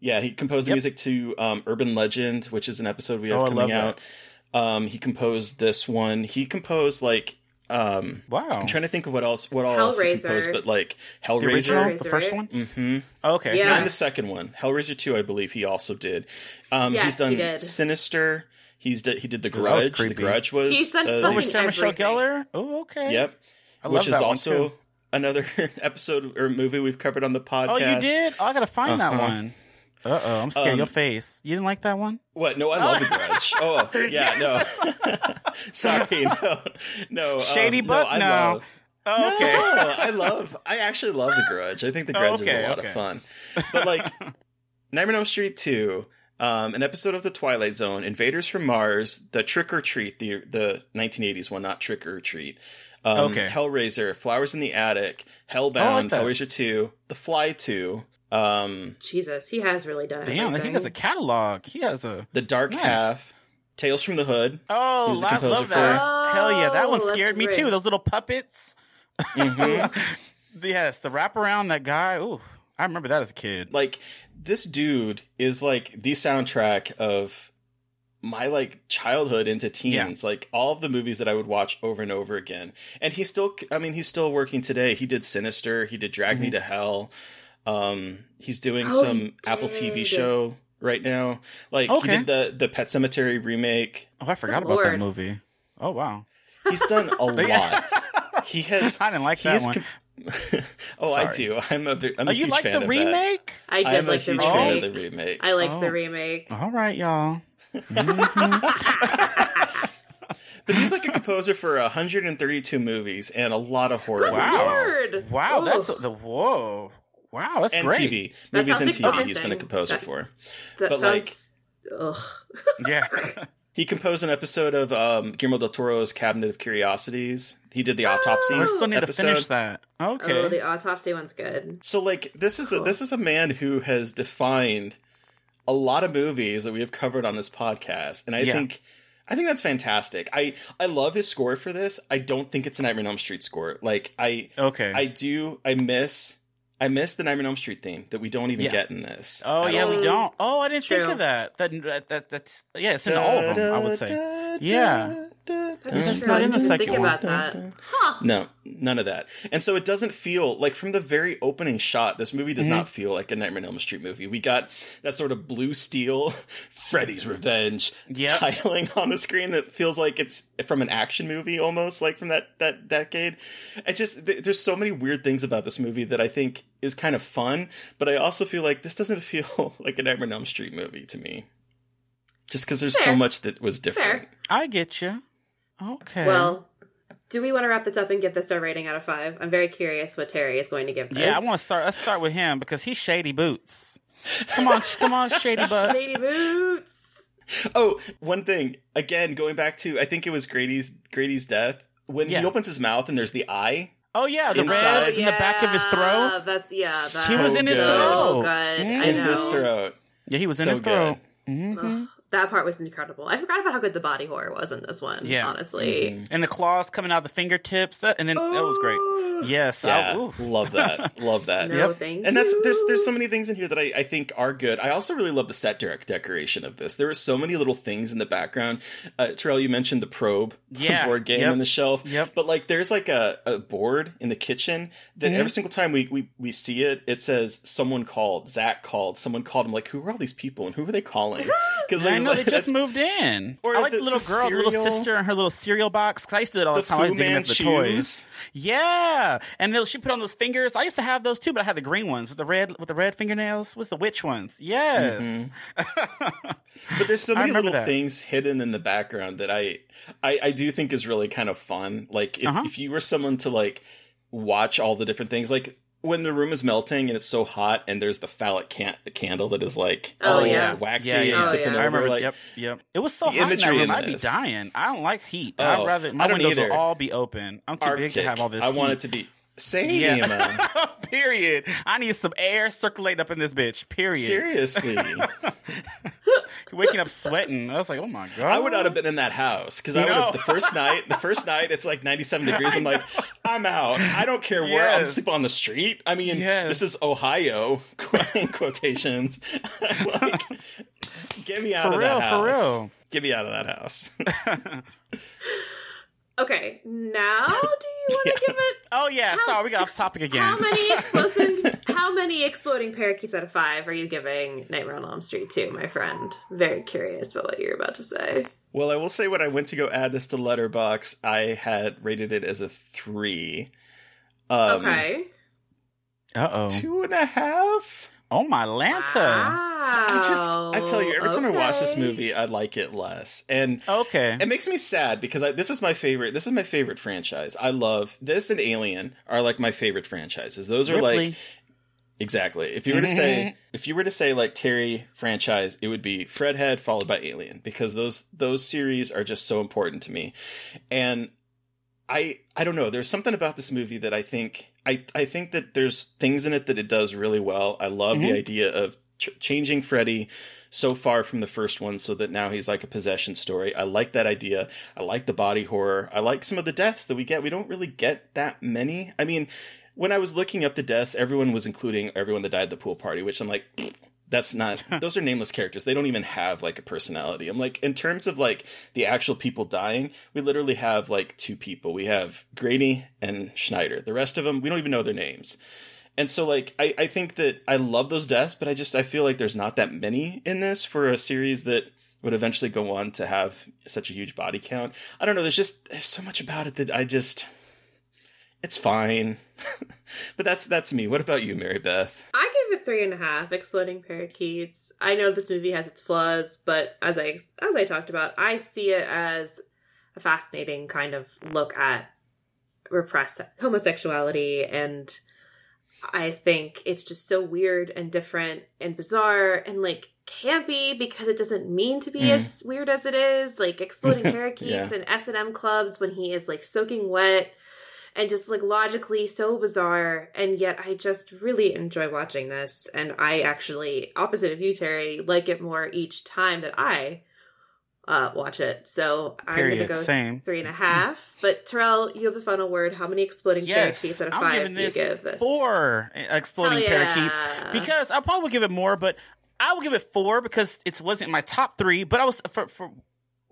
yeah, he composed the Yep. music to um, Urban Legend, which is an episode we have Oh, coming out. Um, he composed this one. He composed like um, Wow. I'm trying to think of what else what all else he composed, but like The original, Hellraiser. the first one. Mm-hmm. Okay. Yeah. And the second one, Hellraiser two, I believe he also did. Um, Yes, he's done he did. Sinister. He's d- he did the Ooh, that was Grudge. The creepy. Grudge was He's done uh, Oh, fucking with Sarah Michelle everything. Gellar. Oh, okay. Yep. I love which is that one, also too. another episode or movie we've covered on the podcast. Oh, you did? Oh, I gotta find that Uh-huh. one. Uh oh, I'm scared. Um, Your face. You didn't like that one? What? No, I love the Grudge. Oh, yeah, no. Sorry, no, no. um, Shady no. I No. love. Oh, okay. No, I love. I actually love the Grudge. I think the Oh, Grudge is a lot okay. of fun. But like, Nightmare on Elm Street two, um, an episode of the Twilight Zone, Invaders from Mars, the Trick or Treat, the the 1980s one, not Trick or Treat. Um, Okay. Hellraiser, Flowers in the Attic, Oh, I like Hellbound. Hellraiser two, The Fly two, um, jesus he has really done Damn, everything. he has a catalog. He has a. The Dark Nice. Half, Tales from the Hood. Oh, He was the I composer love that. for- Hell yeah, that one scared that's me too. Those little puppets. Mm-hmm. Yes, the wraparound that guy. Ooh, I remember that as a kid. like this dude is like the soundtrack of my like childhood into teens like all of the movies that i would watch over and over again. And he's still i mean he's still working today. He did sinister. He did drag me to hell. Um he's doing Oh, some he apple tv show right now. Like Okay. he did the the Pet Sematary remake. Oh, I forgot Good about that movie. Oh wow, he's done a lot. He has I didn't like he that one. com- oh i do i'm a, ve- I'm a oh, you huge like fan the of that. remake? i did i'm like a the huge remake fan of the remake i like Oh. the remake All right, y'all. Mm-hmm. But he's like a composer for 132 movies and a lot of horror Wow. movies. Word. Wow, that's the whoa. Wow, that's And great. TV. That movies and sounds TV he's been a composer That- for. that but, like- sounds ugh Yeah. He composed an episode of um, Guillermo del Toro's Cabinet of Curiosities. He did the autopsy I still need episode. to finish that. Okay. oh the autopsy one's good So like this is a this is a man who has defined a lot of movies that we have covered on this podcast, and I Yeah. think I think that's fantastic. I I love his score for this. I don't think it's a Nightmare on Elm Street score. Like I okay. I do I miss I miss the Nightmare on Elm Street theme that we don't even Yeah. get in this. oh yeah, all. we don't. Oh, I didn't think of that. That, that, that that's yeah, it's in all of them. I would say. Yeah. That's It's true not I in the second think one. about that huh No, none of that. And so it doesn't feel like from the very opening shot, this movie does Mm-hmm. not feel like a Nightmare on Elm Street movie. We got that sort of blue steel, Freddy's Revenge Yep. titling on the screen that feels like it's from an action movie almost, like from that that decade. It just th- there's so many weird things about this movie that I think is kind of fun, but I also feel like this doesn't feel like a Nightmare on Elm Street movie to me. Just because there's so much that was different. Fair. I get you. Okay. well do we want to wrap this up and give this our rating out of five i'm very curious what terry is going to give this yeah, I want to start. Let's start with him because he's shady boots. Come on, come on, shady butt. shady boots Oh, one thing. Again, going back to I think it was Grady's Grady's death. When Yeah. he opens his mouth and there's the eye. Oh yeah, the Inside. red in the back of his throat. That's yeah. That's He was in his so throat. Good. I Mm. in his throat. Yeah, he was in So his throat. Ugh, that part was incredible. I forgot about how good the body horror was in this one. Yeah. honestly. And the claws coming out of the fingertips. That and then that was great. Yes, Yeah, ooh. love that. Love that. No, Yep. thank And that's you. there's there's so many things in here that I, I think are good. I also really love the set direct decoration of this. There are so many little things in the background. Uh, Terrell, you mentioned the probe Yeah, board game yep, on the shelf. yep. But like there's like a, a board in the kitchen that Mm-hmm. every single time we, we we see it, it says someone called, Zach called, someone called. I'm like, who are all these people and who are they calling? Because like I know they just moved in. Or I like the, the little the girl, the little sister, and her little cereal box. Because I used to do it all the, the time. I digging the toys. Yeah, and then she put on those fingers. I used to have those too, but I had the green ones with the red with the red fingernails. What's the witch ones? Yes. Mm-hmm. but there's so many little that. things hidden in the background that I, I, I do think is really kind of fun. Like if, uh-huh. if you were someone to like watch all the different things, like when the room is melting and it's so hot and there's the phallic can- candle that is like oh, oh yeah oh, waxy yeah, yeah. Oh, yeah. I remember like yep yep it was so hot in that room I'd be dying I don't like heat oh, I'd rather my windows either. will all be open I'm too Arctic. big to have all this I heat. want it to be same. Yeah. Period. I need some air circulating up in this bitch. Period. Seriously. Waking up sweating. I was like, oh my god. I would not have been in that house because I would have the first night. The first night, it's like ninety-seven degrees. I'm like, I'm out. I don't care where. I'm sleep on the street. I mean, yes. this is Ohio. quotations. like, get me out for of real, that house. For real. Get me out of that house. Okay, now do you want to yeah. give it? Oh yeah, how, sorry, we got off topic again. How many exploding? how many exploding parakeets out of five are you giving Nightmare on Elm Street to, my friend? Very curious about what you're about to say. Well, I will say when I went to go add this to Letterboxd, I had rated it as a three. Um, okay. Uh oh. Two and a half. Oh my Lanta! Wow. I just, I tell you, every time I watch this movie, I like it less, and okay, it makes me sad because I, this is my favorite. This is my favorite franchise. I love this and Alien are like my favorite franchises. Those are Ripley. like exactly. If you were to say, mm-hmm. if you were to say like Terry franchise, it would be Fredhead followed by Alien because those those series are just so important to me, and I I don't know. There's something about this movie that I think I I think that there's things in it that it does really well. I love mm-hmm. the idea of ch- changing Freddy so far from the first one so that now he's like a possession story. I like that idea. I like the body horror. I like some of the deaths that we get. We don't really get that many. I mean, when I was looking up the deaths, everyone was including everyone that died at the pool party, which I'm like, that's not those are nameless characters. They don't even have like a personality. I'm like in terms of like the actual people dying we literally have like two people. We have grady and schneider. The rest of them we don't even know their names. And so like I, I think that i love those deaths but i just i feel like there's not that many in this for a series that would eventually go on to have such a huge body count. I don't know. There's just there's so much about it that i just it's fine. but that's that's me. What about you, Mary Beth? I give it three and a half. Exploding parakeets. I know this movie has its flaws, but as I as I talked about, I see it as a fascinating kind of look at repressed homosexuality and I think it's just so weird and different and bizarre and like campy because it doesn't mean to be mm. as weird as it is. Like exploding parakeets yeah. and S and M clubs when he is like soaking wet and just like logically so bizarre. And yet I just really enjoy watching this. And I actually, opposite of you, Terry, like it more each time that I uh, watch it. So I'm going to go Same. three and a half. But Terrell, you have the final word. How many exploding yes, parakeets out of five do you give this? Four exploding yeah. parakeets because I probably give it more, but I will give it four because it wasn't my top three. But I was for, for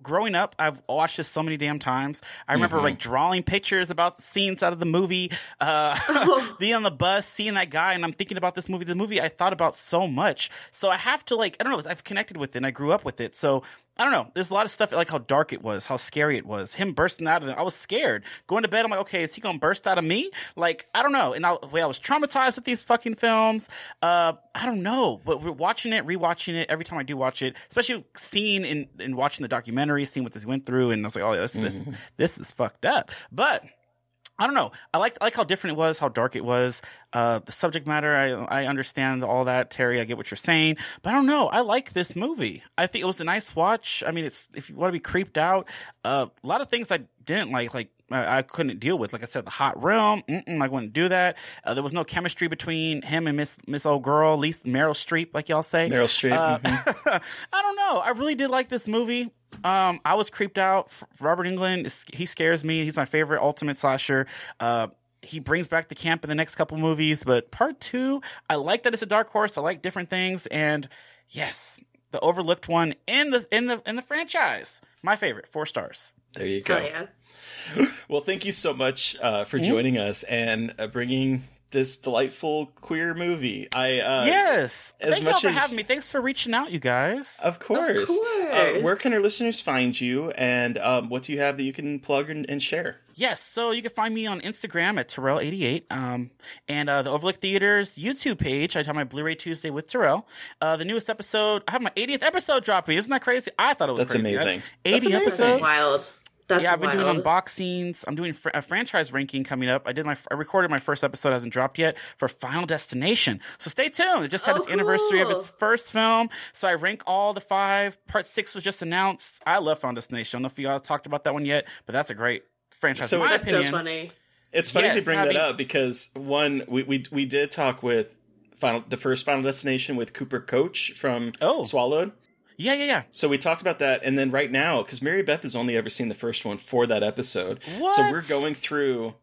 growing up, I've watched this so many damn times. I remember mm-hmm. like drawing pictures about the scenes out of the movie, uh, being on the bus, seeing that guy, and I'm thinking about this movie. The movie I thought about so much. So I have to like, I don't know, I've connected with it and I grew up with it. So I don't know. There's a lot of stuff like how dark it was, how scary it was. Him bursting out of it. I was scared. Going to bed, I'm like, okay, is he gonna burst out of me? Like, I don't know. And I, way I was traumatized with these fucking films. Uh, I don't know. But we're watching it, rewatching it every time I do watch it, especially seeing and, and watching the documentary, seeing what this went through, and I was like, oh, this mm-hmm. this this is fucked up. But I don't know. I like I like how different it was, how dark it was. Uh, the subject matter, I I understand all that, Terry. I get what you're saying, but I don't know. I like this movie. I think it was a nice watch. I mean, it's if you want to be creeped out, uh, a lot of things I didn't like, like I, couldn't deal with. Like I said, the hot realm. I wouldn't do that. Uh, there was no chemistry between him and Miss Miss Old Girl, at least Meryl Streep, like y'all say. Meryl Streep. Uh, mm-hmm. I don't know. I really did like this movie. Um, I was creeped out. Robert Englund, he scares me. He's my favorite ultimate slasher. Uh, he brings back the camp in the next couple movies, but part two, I like that it's a dark horse. I like different things, and yes, the overlooked one in the in the in the franchise. My favorite, four stars. There you go. Oh, yeah. well, thank you so much uh, for mm-hmm. joining us and uh, bringing this delightful queer movie. I uh, yes. as Thank much y'all for as having me. Thanks for reaching out, you guys. Of course. Of Uh, where can our listeners find you, and um, what do you have that you can plug and, and share? Yes, so you can find me on Instagram at Terrell88, um, and uh, the Overlook Theatre's YouTube page. I have my Blu-ray Tuesday with Terrell. Uh, the newest episode, I have my 80th episode dropping. Isn't that crazy? I thought it was That's crazy. amazing. 80 That's amazing. episodes. Wild. That's yeah, I've been wild. doing unboxings. I'm doing fr- a franchise ranking coming up. I did my, I recorded my first episode, hasn't dropped yet for Final Destination. So stay tuned. It just had Oh, its anniversary of its first film. So I rank all the five. Part six was just announced. I love Final Destination. I don't know if you all talked about that one yet, but that's a great franchise. So it's- That's opinion. so funny. It's funny Yes, to bring having- that up because one, we, we we did talk with final the first Final Destination with Cooper Koch from Oh. Swallowed. Yeah, yeah, yeah. So we talked about that, and then right now, because Mary Beth has only ever seen the first one for that episode, so we're going through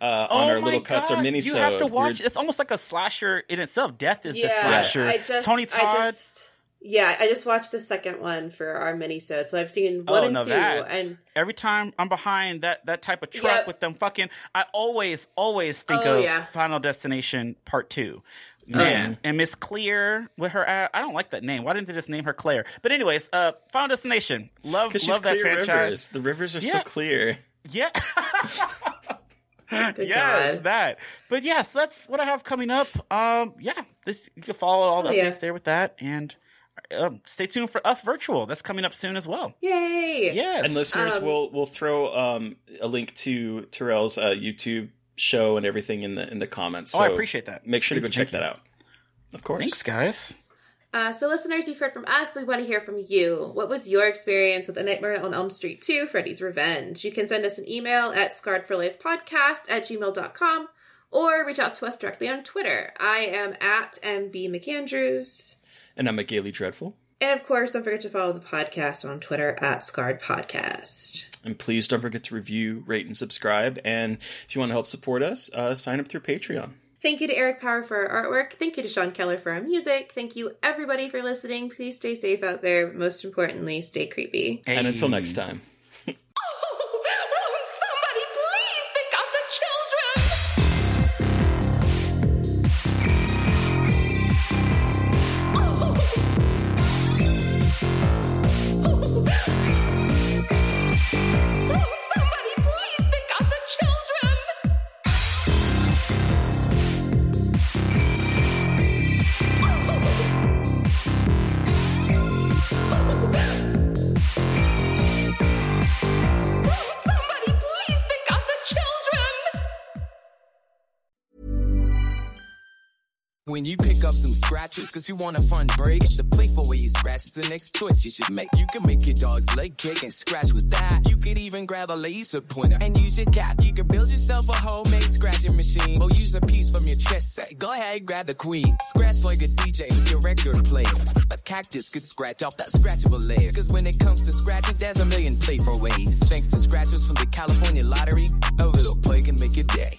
uh, Oh on our my little cuts or God. mini. You have to watch. It's almost like a slasher in itself. Death is the slasher. I just, Tony Todd. I just, yeah, I just watched the second one for our mini so I've seen one Oh, and no, two, that. and Every time I'm behind that that type of truck Yep. with them fucking, I always always think Oh, of yeah. Final Destination Part Two. Man, and Miss Clear with her, uh, I don't like that name. Why didn't they just name her Claire? But anyways, uh, Final Destination, love she's love that franchise. rivers. The rivers are so clear. Yeah. Good yes, God. that. But yes, that's what I have coming up. Um, yeah, this you can follow all the Oh, updates yeah. there with that, and um, stay tuned for Up Virtual. That's coming up soon as well. yay! Yes, And listeners, Um, we'll we'll throw um, a link to Terrell's uh, YouTube show and everything in the in the comments. Oh, I appreciate that. Make sure to go check thank that out. Of course. Thanks, guys. Uh, so, listeners, you've heard from us. We want to hear from you. What was your experience with A Nightmare on Elm Street 2, Freddy's Revenge? You can send us an email at scarredforlifepodcast at gmail.com or reach out to us directly on Twitter. I am at MB McAndrews. And I'm a Gaily Dreadful. And of course, don't forget to follow the podcast on Twitter at Scarred Podcast. And please don't forget to review, rate, and subscribe. And if you want to help support us, uh, sign up through Patreon. Thank you to Eric Power for our artwork. Thank you to Sean Keller for our music. Thank you, everybody, for listening. Please stay safe out there. Most importantly, stay creepy. And until next time. When you pick up some scratches, cause you want a fun break, the playful way you scratch is the next choice you should make. You can make your dog's leg kick and scratch with that. You could even grab a laser pointer and use your cat. You can build yourself a homemade scratching machine or use a piece from your chess set. Go ahead, grab the queen. Scratch like a DJ with your record player. A cactus could scratch off that scratchable layer. Cause when it comes to scratching, there's a million playful ways. Thanks to scratchers from the California Lottery, a little play can make your day.